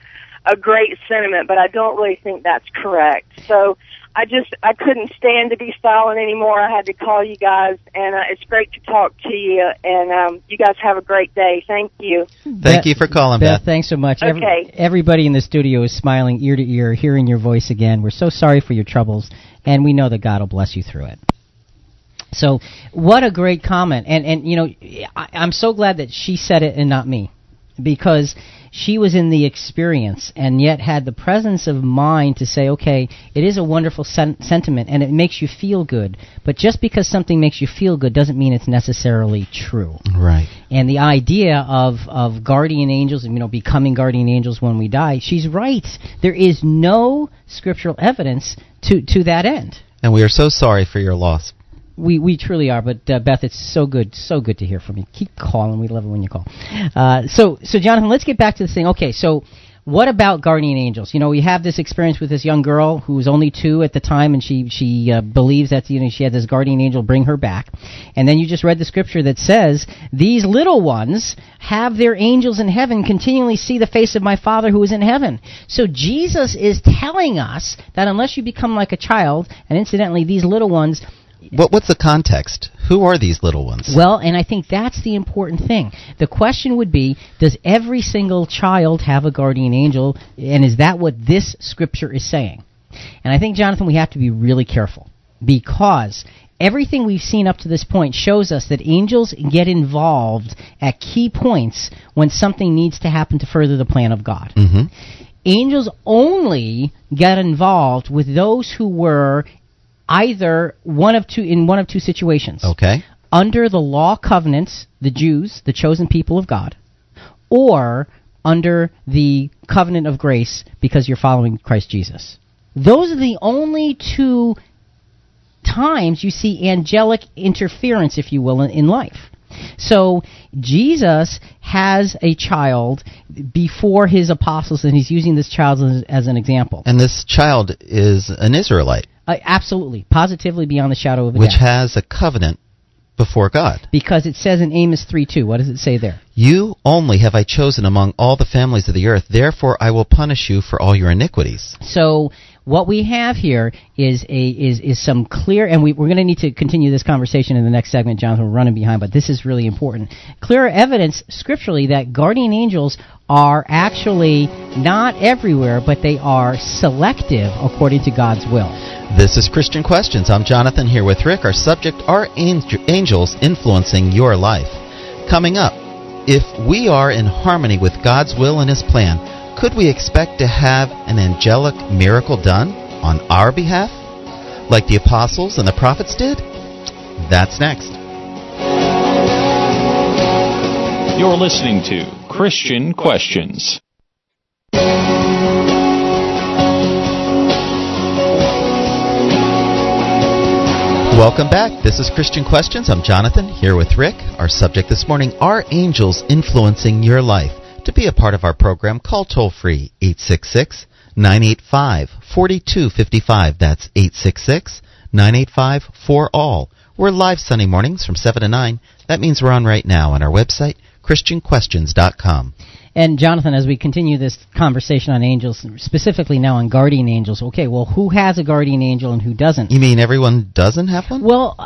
a great sentiment, but I don't really think that's correct. So I just, I couldn't stand to be silent anymore. I had to call you guys and uh, it's great to talk to you and um, you guys have a great day. Thank you. Thank you for calling, Beth. thanks so much. Every- Okay. everybody in the studio is smiling ear to ear, hearing your voice again. We're so sorry for your troubles, and we know that God will bless you through it. So, what a great comment, and and you know, I, I'm so glad that she said it and not me, because she was in the experience and yet had the presence of mind to say, okay, it is a wonderful sen- sentiment and it makes you feel good, but just because something makes you feel good doesn't mean it's necessarily true. Right. And the idea of, of guardian angels, you know, becoming guardian angels when we die, she's right. There is no scriptural evidence to, to that end. And we are so sorry for your loss. We we truly are, but uh, Beth, it's so good, so good to hear from you. Keep calling. We love it when you call. Uh, so so Jonathan, let's get back to this thing. Okay, so what about guardian angels? You know, we have this experience with this young girl who was only two at the time, and she she uh, believes that you know she had this guardian angel bring her back. And then you just read the scripture that says these little ones have their angels in heaven continually see the face of my Father who is in heaven. So Jesus is telling us that unless you become like a child, and incidentally, these little ones What, what's the context? Who are these little ones? well, and I think that's the important thing. The question would be Does every single child have a guardian angel? And is that what this scripture is saying? And I think, Jonathan, we have to be really careful because everything we've seen up to this point shows us that angels get involved at key points when something needs to happen to further the plan of God. Mm-hmm. Angels only get involved with those who were either one of two in one of two situations. Okay. Under the law covenants, the Jews, the chosen people of God, or under the covenant of grace because you're following Christ Jesus. Those are the only two times you see angelic interference, if you will, in, in life. So Jesus has a child before his apostles, and he's using this child as, as an example. And this child is an Israelite, Uh, absolutely, positively beyond the shadow of a which doubt. has a covenant before God. because it says in Amos 3 2. What does it say there? You only have I chosen among all the families of the earth, therefore I will punish you for all your iniquities. So what we have here is a is is some clear, and we, we're going to need to continue this conversation in the next segment, Jonathan. We're running behind, but this is really important. Clear evidence scripturally that guardian angels are actually not everywhere, but they are selective according to God's will. This is Christian Questions. I'm Jonathan here with Rick. Our subject are angel- angels influencing your life. Coming up, if we are in harmony with God's will and His plan, could we expect to have an angelic miracle done on our behalf? Like the apostles and the prophets did? That's next. You're listening to Christian Questions. Welcome back. This is Christian Questions. I'm Jonathan here with Rick. Our subject this morning are angels influencing your life? To be a part of our program, call toll free 866 985 4255. That's 866 985 4 all. We're live Sunday mornings from 7 to 9. That means we're on right now on our website, ChristianQuestions.com. And Jonathan, as we continue this conversation on angels, specifically now on guardian angels, okay, well, who has a guardian angel and who doesn't? You mean everyone doesn't have one? Well,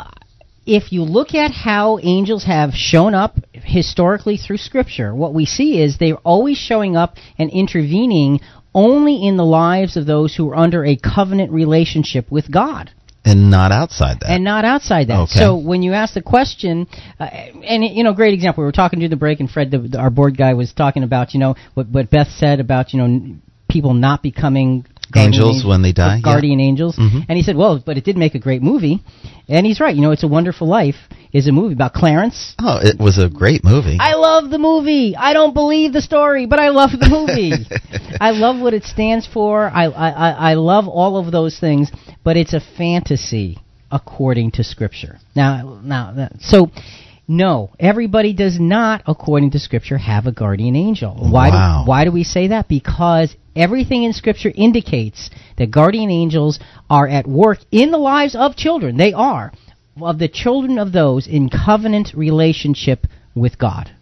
if you look at how angels have shown up historically through Scripture, what we see is they're always showing up and intervening only in the lives of those who are under a covenant relationship with God. And not outside that. And not outside that. Okay. So when you ask the question, uh, and you know, great example. We were talking during the break, and Fred, the, our board guy, was talking about you know what what Beth said about you know people not becoming Angels angel- when they die, yeah. guardian angels. Mhm. And he said, well, but it did make a great movie, and he's right. You know, it's a Wonderful Life is a movie about Clarence. Oh, it was a great movie. I love the movie. I don't believe the story, but I love the movie. I love what it stands for. I, I I I love all of those things, but it's a fantasy according to Scripture. Now now so. No, everybody does not, according to Scripture, have a guardian angel. Why? Wow. Do, why do we say that? Because everything in Scripture indicates that guardian angels are at work in the lives of children. They are of the children of those in covenant relationship with God.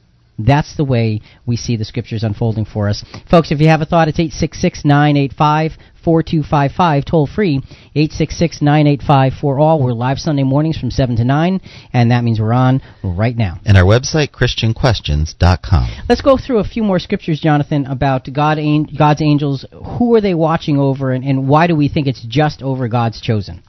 That's the way we see the scriptures unfolding for us. Folks, if you have a thought, it's 866 985 4255, toll free, 866 985 for all. We're live Sunday mornings from 7 to 9, and that means we're on right now. And our website, ChristianQuestions.com. Let's go through a few more scriptures, Jonathan, about God, an- God's angels. Who are they watching over, and, and why do we think it's just over God's chosen?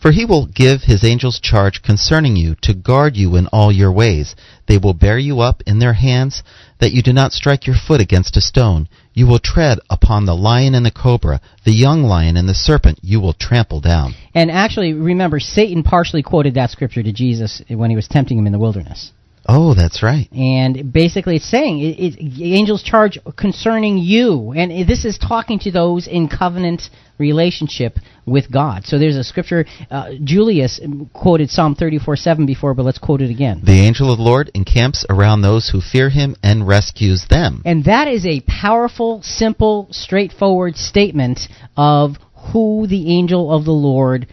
For he will give his angels charge concerning you to guard you in all your ways. They will bear you up in their hands, that you do not strike your foot against a stone. You will tread upon the lion and the cobra, the young lion and the serpent you will trample down. And actually, remember, Satan partially quoted that scripture to Jesus when he was tempting him in the wilderness. Oh, that's right. And basically, it's saying it, it, angels charge concerning you, and this is talking to those in covenant relationship with God. So there's a scripture. Uh, Julius quoted Psalm 34:7 before, but let's quote it again. The angel of the Lord encamps around those who fear him and rescues them. And that is a powerful, simple, straightforward statement of who the angel of the Lord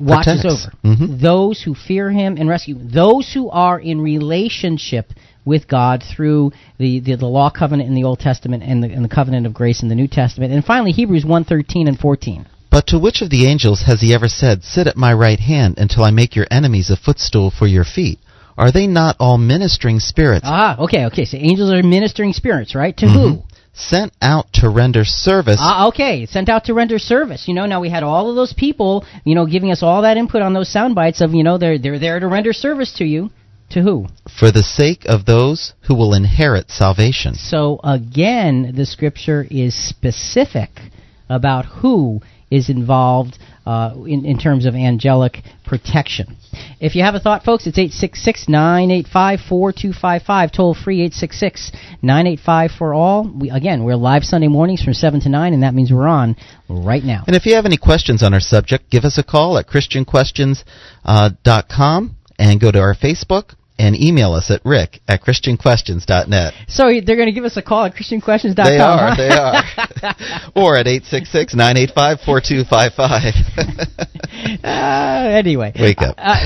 watches Protects. over. Mhm. Those who fear him and rescue. Those who are in relationship with God through the, the, the law covenant in the Old Testament and the, and the covenant of grace in the New Testament. And finally, Hebrews 1.13 and 14. But to which of the angels has he ever said, Sit at my right hand until I make your enemies a footstool for your feet? Are they not all ministering spirits Ah, okay, okay. So angels are ministering spirits, right? To Mhm. who? Sent out to render service? Ah, okay. Sent out to render service. You know, now we had all of those people, you know, giving us all that input on those sound bites of, you know, they're they're there to render service to you. To who? for the sake of those who will inherit salvation. So again, the scripture is specific about who is involved uh, in, in terms of angelic protection. If you have a thought, folks, it's 866 985 4255. Toll free 866 985 for all. We, again, we're live Sunday mornings from 7 to 9, and that means we're on right now. And if you have any questions on our subject, give us a call at ChristianQuestions.com and go to our Facebook and email us at rick at christianquestions.net. So they're going to give us a call at christianquestions.com. They are, huh? they are. or at 866-985-4255. uh, anyway. Wake up. Uh,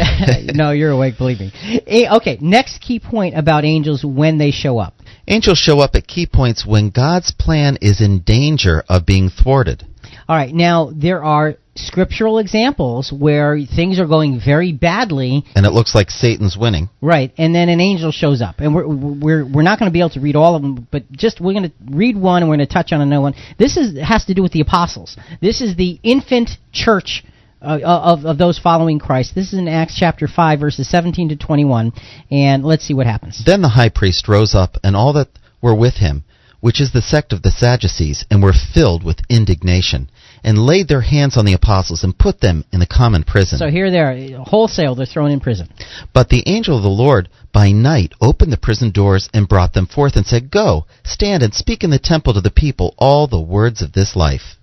no, you're awake, believe me. Eh, Okay, next key point about angels when they show up. Angels show up at key points when God's plan is in danger of being thwarted. All right, now there are scriptural examples where things are going very badly, And it looks like Satan's winning. right? And then an angel shows up, and we're we're we're not going to be able to read all of them, but just we're going to read one, and we're going to touch on another one. This is has to do with the apostles. This is the infant church. Uh, of of those following Christ. This is in Acts chapter five, verses seventeen to twenty one, and let's see what happens. Then the high priest rose up, and all that were with him, which is the sect of the Sadducees, and were filled with indignation, and laid their hands on the apostles, and put them in the common prison. So here they are, wholesale. They're thrown in prison. But the angel of the Lord by night opened the prison doors and brought them forth, and said, Go, stand and speak in the temple to the people all the words of this life.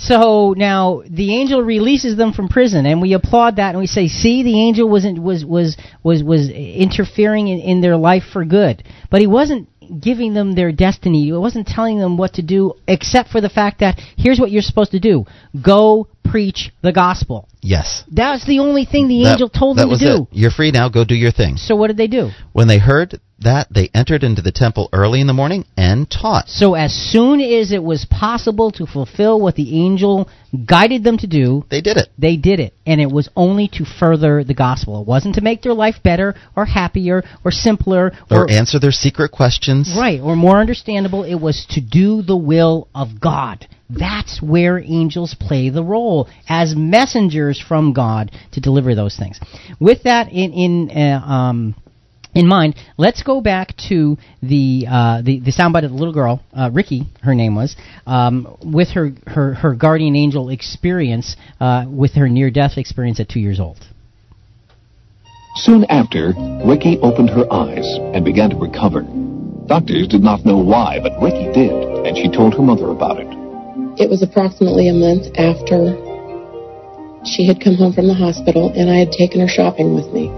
So now the angel releases them from prison, and we applaud that, and we say, "See, the angel wasn't was was was was interfering in, in their life for good, but he wasn't giving them their destiny. He wasn't telling them what to do, except for the fact that here's what you're supposed to do: go preach the gospel." Yes. That's the only thing the That- angel told them to do. It. You're free now. Go do your thing. So what did they do? When they heard that, they entered into the temple early in the morning and taught. So as soon as it was possible to fulfill what the angel guided them to do, they did it. They did it, and it was only to further the gospel. It wasn't to make their life better or happier or simpler Or answer their secret questions. right or more understandable. It was to do the will of God. That's where angels play the role as messengers from God to deliver those things. With that in in uh, um, in mind, let's go back to the uh, the, the soundbite of the little girl, uh, Ricky, her name was, um, with her, her, her guardian angel experience uh, with her near death experience at two years old. Soon after, Ricky opened her eyes and began to recover. Doctors did not know why, but Ricky did, and she told her mother about it. It was approximately a month after she had come home from the hospital and I had taken her shopping with me.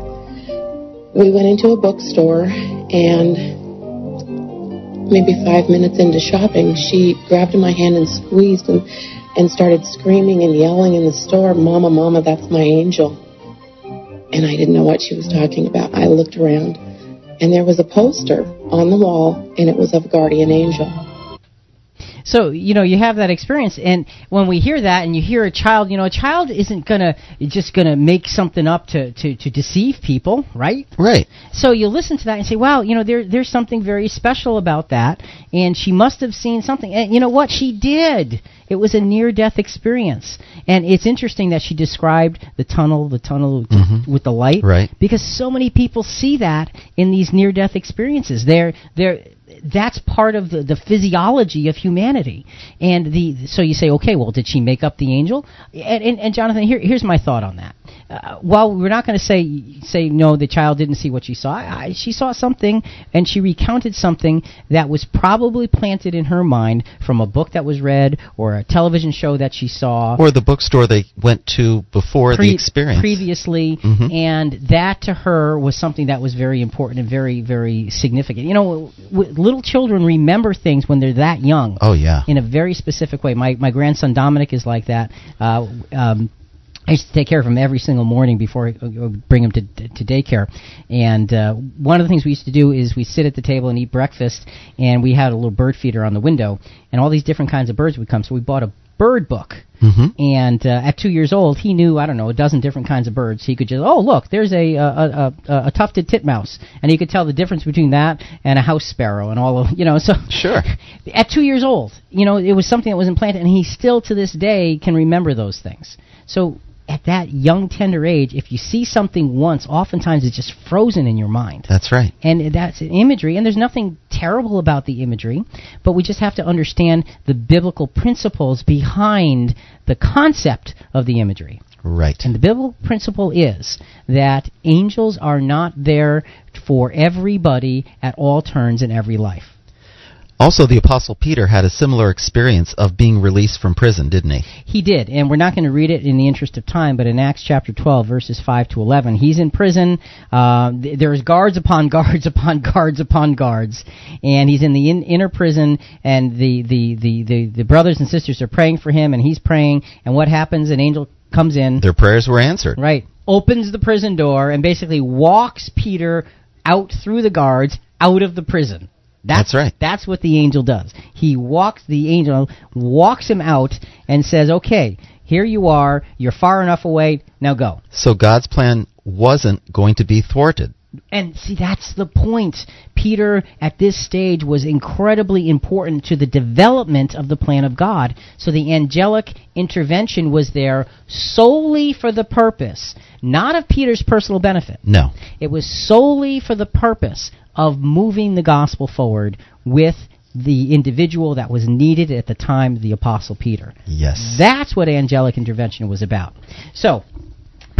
We went into a bookstore and maybe five minutes into shopping, she grabbed my hand and squeezed and, and started screaming and yelling in the store, Mama, Mama, that's my angel. And I didn't know what she was talking about. I looked around and there was a poster on the wall and it was of a Guardian Angel. So you know you have that experience, and when we hear that, and you hear a child, you know, a child isn't gonna just gonna make something up to to, to deceive people, right? Right. So you listen to that and say, wow, you know, there there's something very special about that, and she must have seen something. And you know what? She did. It was a near death experience, and it's interesting that she described the tunnel, the tunnel Mhm. with the light, Right. Because so many people see that in these near death experiences. They're they're that's part of the, the physiology of humanity. And the so you say, okay, well, did she make up the angel? And, and, and Jonathan, here, here's my thought on that. Uh, while we're not going to say say no, the child didn't see what she saw. I, she saw something, and she recounted something that was probably planted in her mind from a book that was read or a television show that she saw Or the bookstore they went to before pre- the experience. previously, Mhm. and that to her was something that was very important and very, very significant. You know, w- little children remember things when they're that young. Oh, yeah. In a very specific way. My my grandson Dominic is like that. Uh, um, I used to take care of him every single morning before I uh, bring him to to daycare. And uh, one of the things we used to do is we sit at the table and eat breakfast, and we had a little bird feeder on the window, and all these different kinds of birds would come. So we bought a bird book. Mm-hmm. And uh, at two years old, he knew I don't know a dozen different kinds of birds. He could just oh look, there's a a, a, a, a tufted titmouse, and he could tell the difference between that and a house sparrow and all of you know. So Sure. at two years old, you know, it was something that was implanted, and he still to this day can remember those things. So at that young, tender age, if you see something once, oftentimes it's just frozen in your mind. That's right. And that's an imagery, and there's nothing terrible about the imagery, but we just have to understand the biblical principles behind the concept of the imagery. Right. And the biblical principle is that angels are not there for everybody at all turns in every life. Also, the Apostle Peter had a similar experience of being released from prison, didn't he? He did, and we're not going to read it in the interest of time, but in Acts chapter 12, verses 5 to 11, he's in prison. Uh, th- there's guards upon guards upon guards upon guards, and he's in the in- inner prison, and the, the, the, the, the brothers and sisters are praying for him, and he's praying, and what happens? An angel comes in. Their prayers were answered. Right. Opens the prison door and basically walks Peter out through the guards out of the prison. That's right. That's what the angel does. He walks the angel walks him out and says, "Okay, here you are. You're far enough away. Now go." So God's plan wasn't going to be thwarted. And see, that's the point. Peter, at this stage, was incredibly important to the development of the plan of God. So the angelic intervention was there solely for the purpose, not of Peter's personal benefit. No. It was solely for the purpose of moving the gospel forward with the individual that was needed at the time of the Apostle Peter. Yes. That's what angelic intervention was about. So,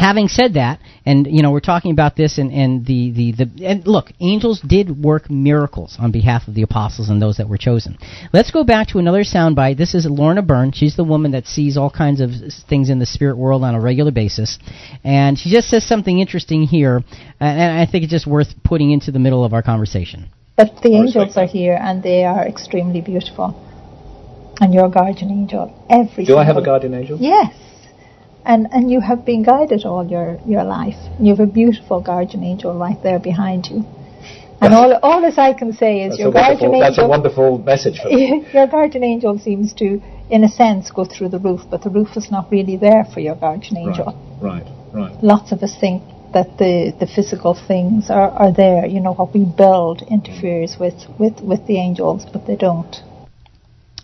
having said that, and you know we're talking about this, and, and the, the, the and look, angels did work miracles on behalf of the apostles and those that were chosen. Let's go back to another soundbite. This is Lorna Byrne. She's the woman that sees all kinds of things in the spirit world on a regular basis, and she just says something interesting here, and, and I think it's just worth putting into the middle of our conversation. But the angels are here and they are extremely beautiful. And your guardian angel, every Do I have a guardian angel? Yes. And and you have been guided all your, your life. You have a beautiful guardian angel right there behind you. And all all as I can say is That's, your guardian wonderful, that's a wonderful message for me. your guardian angel seems to, in a sense, go through the roof, but the roof is not really there for your guardian angel. Right, right. Lots of us think that the, the physical things are, are there. You know, what we build interferes mm. with, with, with the angels, but they don't.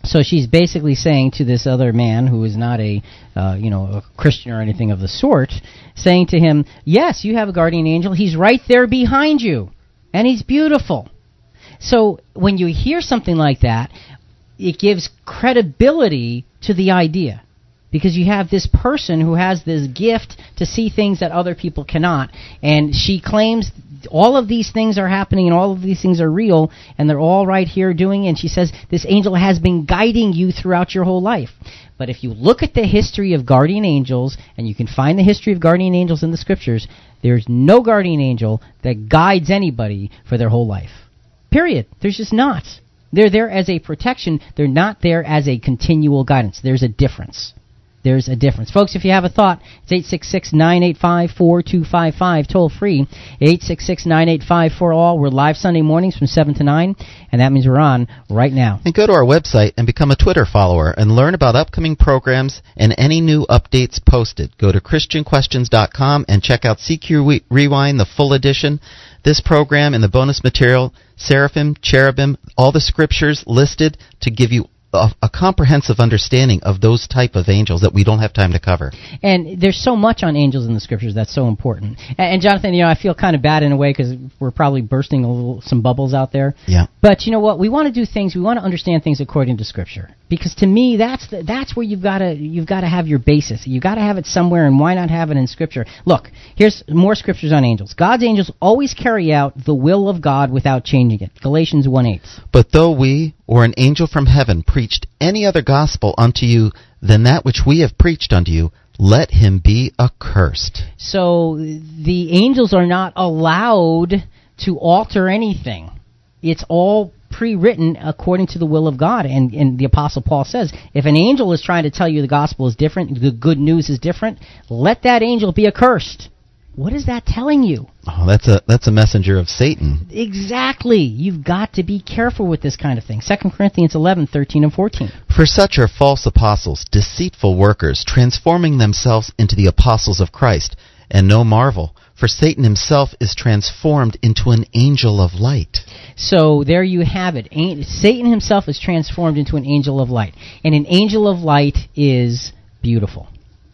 So she's basically saying to this other man who is not a, uh, you know, a Christian or anything of the sort, saying to him, "Yes, you have a guardian angel. He's right there behind you, and he's beautiful." So when you hear something like that, it gives credibility to the idea. Because you have this person who has this gift to see things that other people cannot. And she claims all of these things are happening and all of these things are real and they're all right here doing it. And she says this angel has been guiding you throughout your whole life. But if you look at the history of guardian angels, and you can find the history of guardian angels in the scriptures, there's no guardian angel that guides anybody for their whole life. Period. There's just not. They're there as a protection. They're not there as a continual guidance. There's a difference. There's a difference. Folks, if you have a thought, it's 866-985-4255, toll free, 866-985-4all. We're live Sunday mornings from 7 to 9, and that means we're on right now. And go to our website and become a Twitter follower and learn about upcoming programs and any new updates posted. Go to ChristianQuestions.com and check out CQ Rewind, the full edition. This program and the bonus material, Seraphim, Cherubim, all the scriptures listed to give you a, a comprehensive understanding of those type of angels that we don't have time to cover. And there's so much on angels in the scriptures that's so important. And, and Jonathan, you know, I feel kind of bad in a way because we're probably bursting a little some bubbles out there. Yeah. But you know what? We want to do things. We want to understand things according to Scripture, because to me, that's the, that's where you've got to you've got to have your basis. You've got to have it somewhere, and why not have it in Scripture? Look, here's more scriptures on angels. God's angels always carry out the will of God without changing it. Galatians one eight. But though we or an angel from heaven preached any other gospel unto you than that which we have preached unto you, let him be accursed. So the angels are not allowed to alter anything. It's all pre-written according to the will of God. And, and the Apostle Paul says, if an angel is trying to tell you the gospel is different, the good news is different, let that angel be accursed. What is that telling you? Oh, that's a that's a messenger of Satan. Exactly. You've got to be careful with this kind of thing. 2 Corinthians 11, 13, and 14. For such are false apostles, deceitful workers, transforming themselves into the apostles of Christ. And no marvel, for Satan himself is transformed into an angel of light. So there you have it. An- Satan himself is transformed into an angel of light. And an angel of light is beautiful.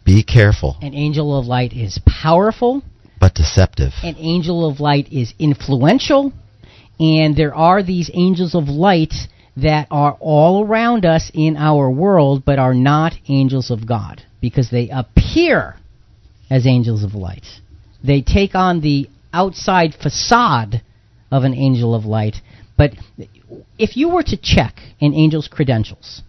Be careful, An angel of light is powerful. But deceptive. An angel of light is influential. and there are these angels of light that are all around us in our world, but are not angels of God because they appear as angels of light. They take on the outside facade of an angel of light, but if you were to check an angel's credentials,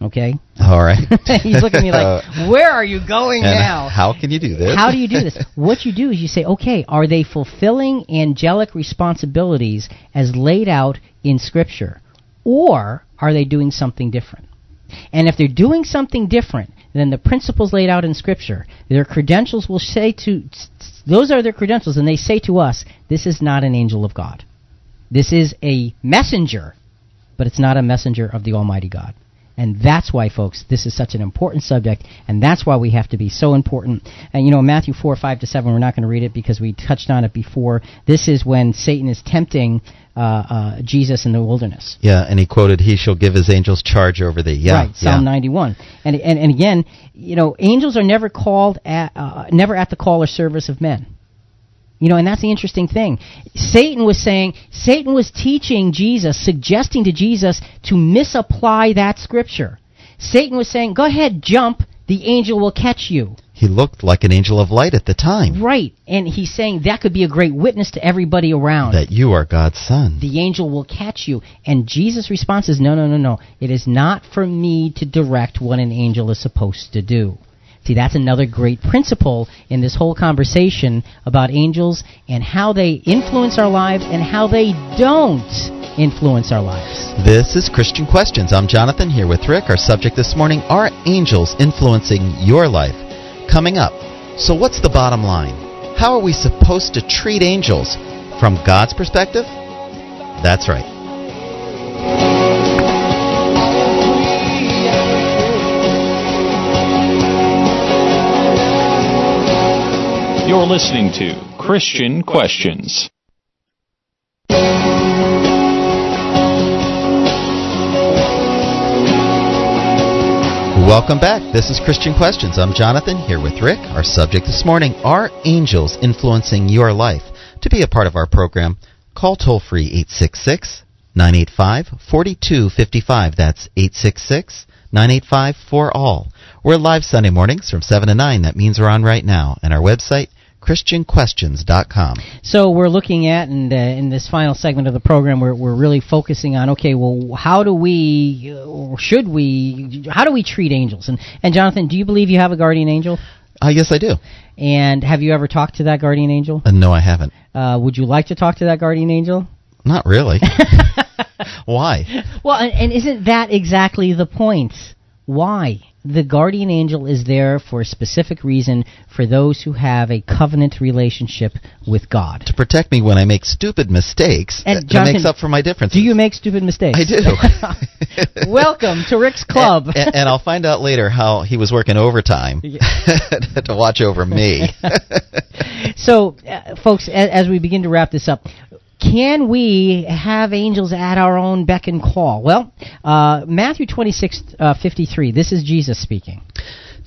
okay? All right. He's looking at me like, where are you going And now? How can you do this? How do you do this? what you do is you say, okay, are they fulfilling angelic responsibilities as laid out in Scripture? Or are they doing something different? And if they're doing something different than the principles laid out in Scripture, their credentials will say to, those are their credentials, and they say to us, this is not an angel of God. This is a messenger, but it's not a messenger of the Almighty God. And that's why, folks, this is such an important subject, and that's why we have to be so important. And you know, Matthew 4, 5 to 7, we're not going to read it because we touched on it before. This is when Satan is tempting uh, uh, Jesus in the wilderness. Yeah, and he quoted, "He shall give his angels charge over thee." Yeah, right, Psalm yeah. 91. And, and, and again, you know, angels are never called at, uh, never at the call or service of men. You know, and that's the interesting thing. Satan was saying, Satan was teaching Jesus, suggesting to Jesus to misapply that scripture. Satan was saying, go ahead, jump, the angel will catch you. He looked like an angel of light at the time. Right, and he's saying that could be a great witness to everybody around. That you are God's son. The angel will catch you. And Jesus' response is, no, no, no, no. It is not for me to direct what an angel is supposed to do. See, that's another great principle in this whole conversation about angels and how they influence our lives and how they don't influence our lives. This is Christian Questions. I'm Jonathan here with Rick. Our subject this morning are angels influencing your life? Coming up. So, what's the bottom line? How are we supposed to treat angels? From God's perspective? That's right. You're listening to Christian Questions. Welcome back. This is Christian Questions. I'm Jonathan here with Rick. Our subject this morning are angels influencing your life? To be a part of our program, call toll free 866 985 4255. That's 866 985 for all. We're live Sunday mornings from 7 to 9. That means we're on right now. And our website, ChristianQuestions.com. So we're looking at, and uh, in this final segment of the program, we're, we're really focusing on, okay, well, how do we, uh, should we, how do we treat angels? And, and Jonathan, do you believe you have a guardian angel? Uh, yes, I do. And have you ever talked to that guardian angel? Uh, no, I haven't. Uh, would you like to talk to that guardian angel? Not really. Why? Well, and, and isn't that exactly the point? Why? The guardian angel is there for a specific reason for those who have a covenant relationship with God. To protect me when I make stupid mistakes. And that, makes up for my differences. Do you make stupid mistakes? I do. Welcome to Rick's Club. and, and, I'll find out later how he was working overtime to watch over me. so, uh, folks, as, as we begin to wrap this up, can we have angels at our own beck and call? Well, uh, Matthew 26, uh, 53, this is Jesus speaking.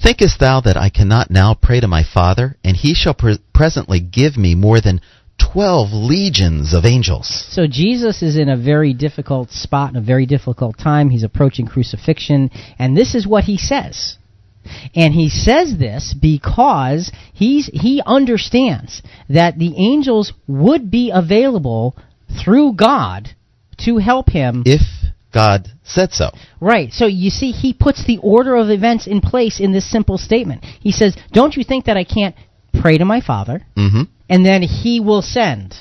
Thinkest thou that I cannot now pray to my Father, and he shall pre- presently give me more than twelve legions of angels? So Jesus is in a very difficult spot, in a very difficult time. He's approaching crucifixion, and this is what he says. And he says this because he's, he understands that the angels would be available through God to help him. If God said so. Right. So you see, he puts the order of events in place in this simple statement. He says, Don't you think that I can't pray to my Father, mm-hmm. and then he will send?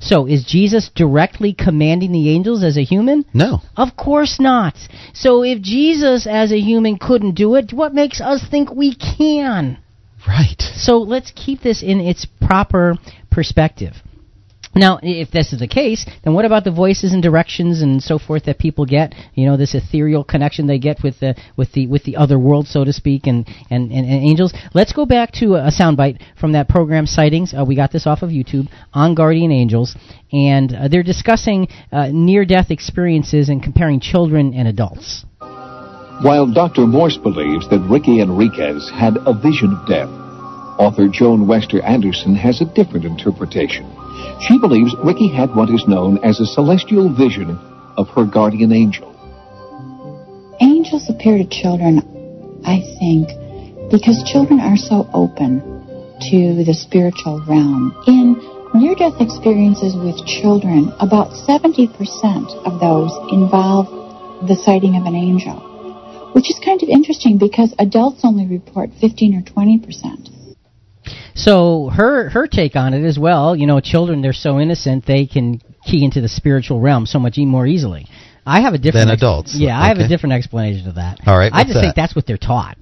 So, is Jesus directly commanding the angels as a human? No. Of course not. So, if Jesus as a human couldn't do it, what makes us think we can? Right. So, let's keep this in its proper perspective. Now, if this is the case, then what about the voices and directions and so forth that people get? You know, this ethereal connection they get with the with the with the other world, so to speak, and and, and, and angels. Let's go back to a soundbite from that program sightings. Uh, we got this off of YouTube on guardian angels, and uh, they're discussing uh, near-death experiences and comparing children and adults. While Dr. Morse believes that Ricky Enriquez had a vision of death, author Joan Wester Anderson has a different interpretation. She believes Ricky had what is known as a celestial vision of her guardian angel. Angels appear to children, I think, because children are so open to the spiritual realm. In near death experiences with children, about 70% of those involve the sighting of an angel, which is kind of interesting because adults only report 15 or 20%. So her her take on it as well, you know, children they're so innocent they can key into the spiritual realm so much more easily. I have a different Than ex- adults. Yeah, I have a different explanation to that. All right, I just think that's what they're taught.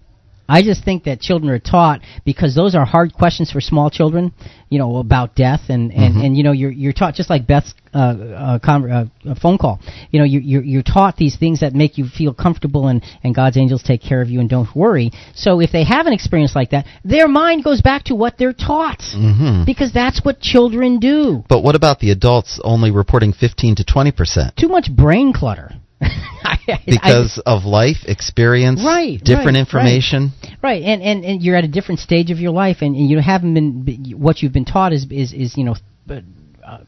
I just think that children are taught because those are hard questions for small children, you know, about death and and, Mhm. and you know you're you're taught just like Beth's uh, uh, con- uh, uh, phone call. You know, you're, you're you're taught these things that make you feel comfortable and and God's angels take care of you and don't worry. So if they have an experience like that, their mind goes back to what they're taught hmm because that's what children do. But what about the adults only reporting 15 to 20 percent? Too much brain clutter. Because of life experience, Right, different right, information. Right, and, and, and you're at a different stage of your life, and, and you haven't been what you've been taught is is, is you know. Uh,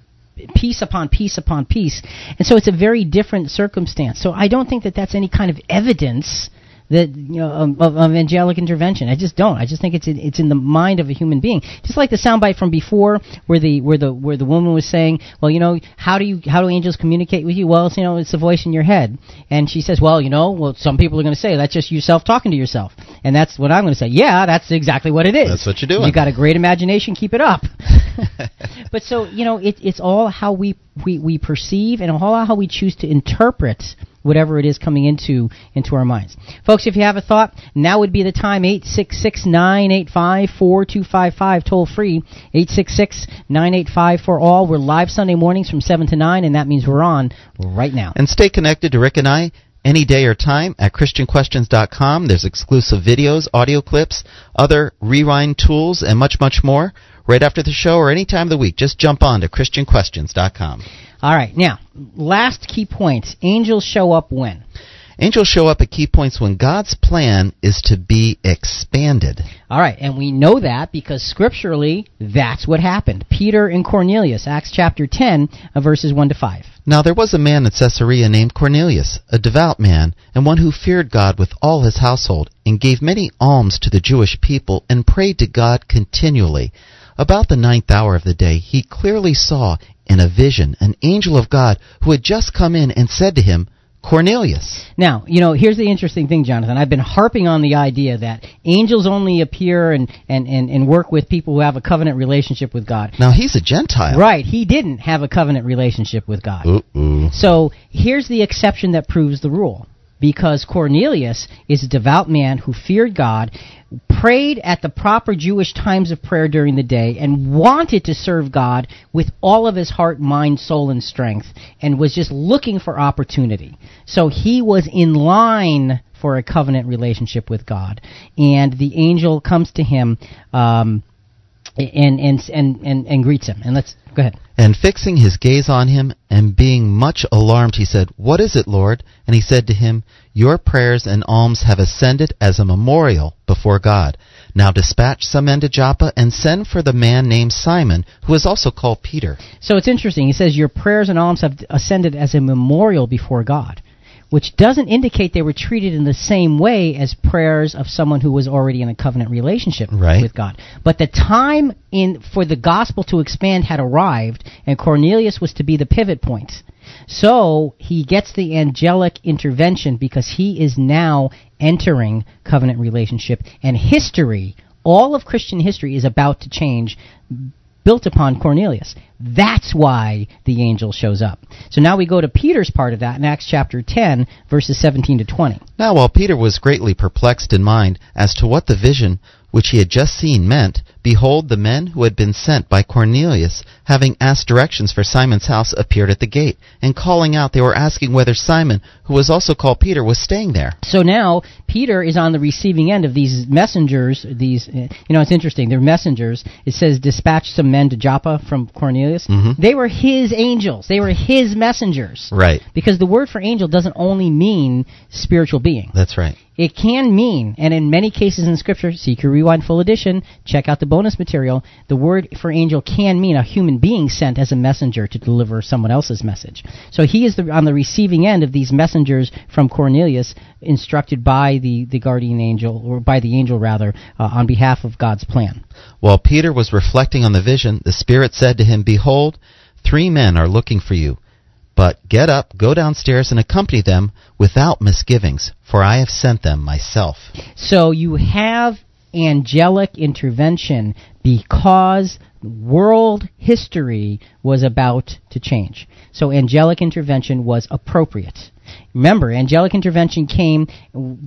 piece upon piece upon piece and so it's a very different circumstance so i don't think that that's any kind of evidence that you know of, of, of angelic intervention. I just don't. I just think it's in, it's in the mind of a human being. Just like the soundbite from before where the where the where the woman was saying well you know how do you how do angels communicate with you? Well it's, you know it's the voice in your head. And she says well you know well some people are going to say that's just yourself talking to yourself. And that's what i'm going to say. Yeah that's exactly what it is. That's what you're doing. you got a great imagination keep it up. But so you know, it, it's all how we, we we perceive and all how we choose to interpret whatever it is coming into into our minds. Folks, if you have a thought, now would be the time. Eight six six nine eight five four two five five, toll free. Eight six six nine eight five for all. We're live Sunday mornings from seven to nine, and that means we're on right now. And stay connected to Rick and I any day or time at ChristianQuestions.com. There's exclusive videos, audio clips, other rewind tools, and much, much more. Right after the show or any time of the week, just jump on to ChristianQuestions.com. All right, now last key point: angels show up when. Angels show up at key points when God's plan is to be expanded. All right, and we know that because scripturally, that's what happened. Peter and Cornelius, Acts chapter 10, uh, verses 1 to 5. Now there was a man in Caesarea named Cornelius, a devout man, and one who feared God with all his household, and gave many alms to the Jewish people, and prayed to God continually. About the ninth hour of the day, he clearly saw in a vision an angel of God who had just come in and said to him, Cornelius. Now, you know, here's the interesting thing, Jonathan. I've been harping on the idea that angels only appear and, and, and, and work with people who have a covenant relationship with God. Now he's a Gentile. Right, he didn't have a covenant relationship with God. Ooh. So here's the exception that proves the rule. Because Cornelius is a devout man who feared God, prayed at the proper Jewish times of prayer during the day, and wanted to serve God with all of his heart, mind, soul, and strength, and was just looking for opportunity. So he was in line for a covenant relationship with God. And the angel comes to him um, and, and, and, and, and greets him. And let's go ahead. And fixing his gaze on him, and being much alarmed, he said, What is it, Lord? And he said to him, Your prayers and alms have ascended as a memorial before God. Now dispatch some men to Joppa, and send for the man named Simon, who is also called Peter. So it's interesting. He says, Your prayers and alms have ascended as a memorial before God, which doesn't indicate they were treated in the same way as prayers of someone who was already in a covenant relationship Right. with God. But the time in for the gospel to expand had arrived, and Cornelius was to be the pivot point. So he gets the angelic intervention because he is now entering covenant relationship, and history, all of Christian history, is about to change built upon Cornelius. That's why the angel shows up. So now we go to Peter's part of that in Acts chapter 10, verses 17 to 20. Now while Peter was greatly perplexed in mind as to what the vision which he had just seen meant, behold, the men who had been sent by Cornelius, having asked directions for Simon's house, appeared at the gate, and calling out, they were asking whether Simon, who was also called Peter, was staying there. So now Peter is on the receiving end of these messengers. These, uh, you know, it's interesting. They're messengers. It says, "Dispatch some men to Joppa from Cornelius." Mhm. They were his angels. They were his messengers. Right. Because the word for angel doesn't only mean spiritual being. That's right. it can mean, and in many cases in Scripture, CQ Rewind Full Edition, check out the bonus material, the word for angel can mean a human being sent as a messenger to deliver someone else's message. So he is the, on the receiving end of these messengers from Cornelius, instructed by the, the guardian angel, or by the angel rather, uh, on behalf of God's plan. While Peter was reflecting on the vision, the Spirit said to him, Behold, three men are looking for you. But get up, go downstairs, and accompany them without misgivings, for I have sent them myself. So you have angelic intervention because world history was about to change. So angelic intervention was appropriate. Remember, angelic intervention came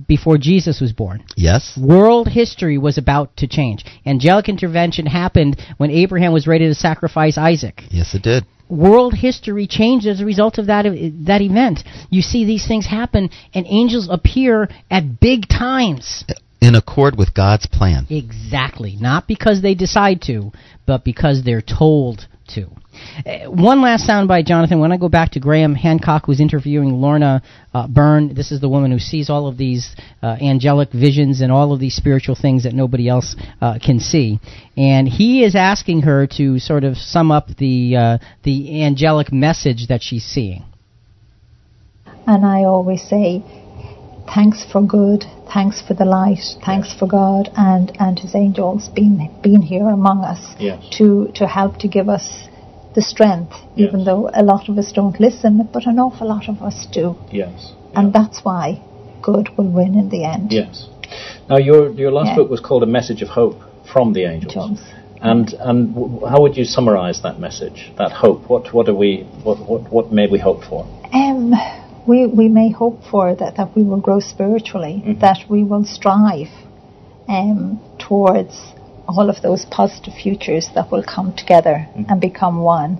before Jesus was born. Yes. World history was about to change. Angelic intervention happened when Abraham was ready to sacrifice Isaac. Yes, it did world history changed as a result of that that event. You see these things happen, and angels appear at big times. Uh, In accord with God's plan. Exactly. Not because they decide to, but because they're told to. Uh, one last sound by Jonathan. When I go back to Graham Hancock, who's interviewing Lorna uh, Byrne, this is the woman who sees all of these uh, angelic visions and all of these spiritual things that nobody else uh, can see. And he is asking her to sort of sum up the uh, the angelic message that she's seeing. And I always say, thanks for good, thanks for the light, thanks for God and, and His angels being being here among us yes. to to help to give us the strength, yes. even though a lot of us don't listen, but an awful lot of us do. Yes. And that's why good will win in the end. Yes. Now, your your last book was called A Message of Hope from the Angels. Jones. And and w- how would you summarize that message, that hope? What what are we what what, what may we hope for? Um, we we may hope for that that we will grow spiritually, mm-hmm. that we will strive um, towards all of those positive futures that will come together mm-hmm. and become one.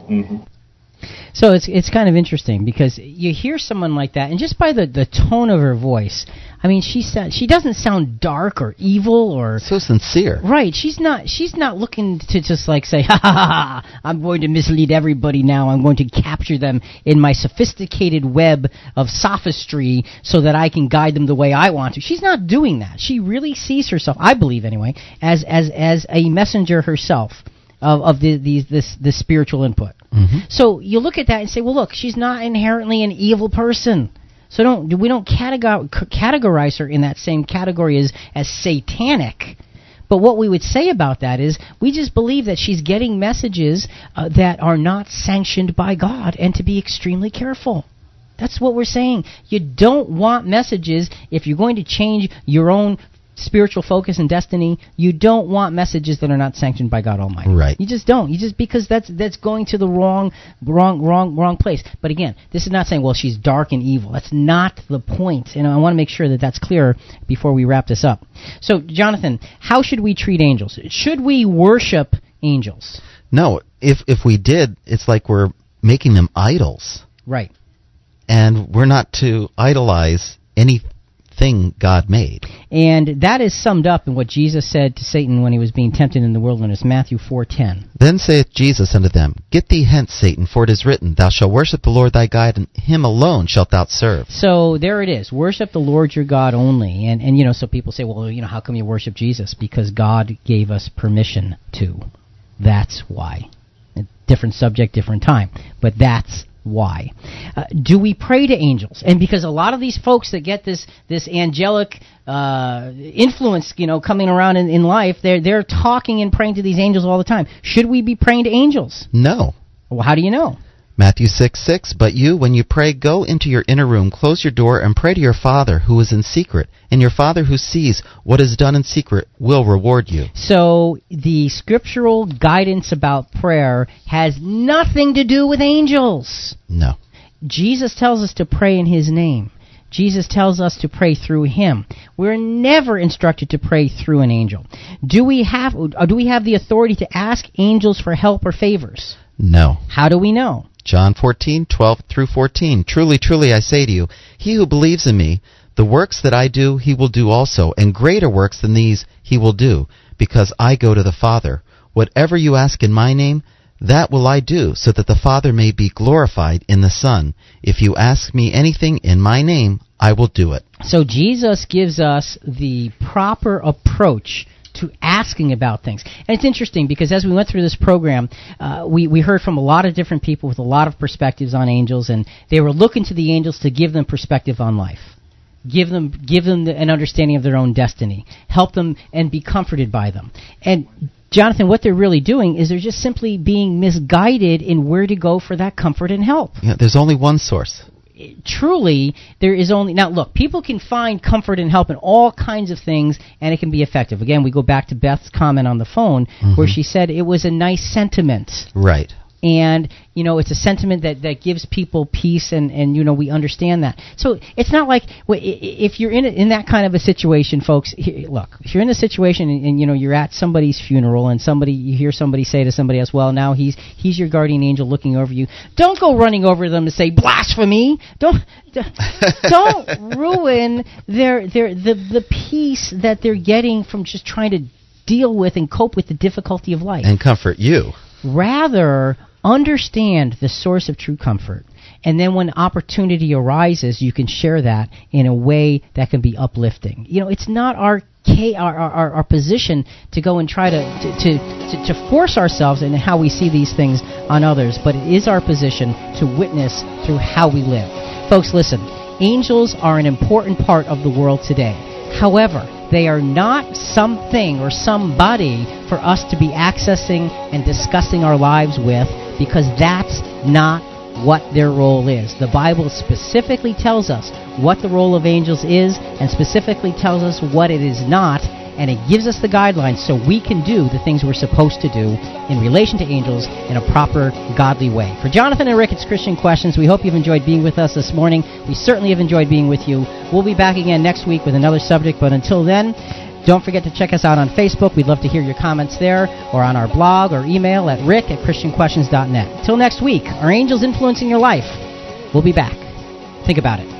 So it's it's kind of interesting because you hear someone like that, and just by the, the tone of her voice, I mean, she sa- she doesn't sound dark or evil or so sincere. Right? She's not she's not looking to just like say, ha ha ha, I'm going to mislead everybody now. I'm going to capture them in my sophisticated web of sophistry so that I can guide them the way I want to. She's not doing that. She really sees herself, I believe anyway, as as as a messenger herself of, of the, these this this spiritual input. Mm-hmm. So you look at that and say, well, look, she's not inherently an evil person. So don't we don't categorize her in that same category as as satanic. But what we would say about that is we just believe that she's getting messages uh, that are not sanctioned by God and to be extremely careful. That's what we're saying. You don't want messages if you're going to change your own spiritual focus and destiny, you don't want messages that are not sanctioned by God Almighty. Right. You just don't. You just because that's that's going to the wrong wrong wrong wrong place. But again, this is not saying well she's dark and evil. That's not the point. And I want to make sure that that's clear before we wrap this up. So, Jonathan, how should we treat angels? Should we worship angels? No, if if we did, it's like we're making them idols. Right. And we're not to idolize any thing God made. And that is summed up in what Jesus said to Satan when he was being tempted in the wilderness, Matthew 4:10. Then saith Jesus unto them, Get thee hence, Satan, for it is written, Thou shalt worship the Lord thy God, and him alone shalt thou serve. So there it is. Worship the Lord your God only. And and you know, so people say, well, you know, how come you worship Jesus? Because God gave us permission to. That's why. A different subject, different time. But that's why. Uh, do we pray to angels? And because a lot of these folks that get this this angelic uh, influence, you know, coming around in, in life, they're they're talking and praying to these angels all the time. Should we be praying to angels? No. Well, how do you know? Matthew 6, 6, But you, when you pray, go into your inner room, close your door, and pray to your Father who is in secret. And your Father who sees what is done in secret will reward you. So the scriptural guidance about prayer has nothing to do with angels. No. Jesus tells us to pray in His name. Jesus tells us to pray through him. We're never instructed to pray through an angel. Do we have do we have the authority to ask angels for help or favors? No. How do we know? John 14, 12 through 14. Truly, truly, I say to you, he who believes in me, the works that I do, he will do also, and greater works than these he will do, because I go to the Father. Whatever you ask in my name, That will I do, so that the Father may be glorified in the Son. If you ask me anything in my name, I will do it. So Jesus gives us the proper approach to asking about things. And it's interesting because as we went through this program, uh, we, we heard from a lot of different people with a lot of perspectives on angels, and they were looking to the angels to give them perspective on life. Give them, give them the, an understanding of their own destiny. Help them and be comforted by them. And Jonathan, what they're really doing is they're just simply being misguided in where to go for that comfort and help. Yeah, there's only one source. Truly, there is only now. Look, people can find comfort and help in all kinds of things, and it can be effective. Again, we go back to Beth's comment on the phone, Mm-hmm. where she said it was a nice sentiment Right. And you know it's a sentiment that that gives people peace and and you know we understand that. So it's not like wh- i- i- if you're in a, in that kind of a situation folks here, look if you're in a situation and, and you know you're at somebody's funeral and somebody you hear somebody say to somebody else well now he's he's your guardian angel looking over you don't go running over them and say blasphemy. Don't don't ruin their their the the peace that they're getting from just trying to deal with and cope with the difficulty of life. And comfort you. rather understand the source of true comfort. And then when opportunity arises you can share that in a way that can be uplifting. You know it's not our our, our, our position to go and try to, to, to, to force ourselves in how we see these things on others but it is our position to witness through how we live. Folks listen angels are an important part of the world today However, they are not something or somebody for us to be accessing and discussing our lives with because that's not what their role is. The Bible specifically tells us what the role of angels is and specifically tells us what it is not, and it gives us the guidelines so we can do the things we're supposed to do in relation to angels in a proper, godly way. For Jonathan and Rick, it's Christian Questions. We hope you've enjoyed being with us this morning. We certainly have enjoyed being with you. We'll be back again next week with another subject, but until then, don't forget to check us out on Facebook. We'd love to hear your comments there, or on our blog or email at rick at christianquestions.net. Till next week, are angels influencing your life? We'll be back. Think about it.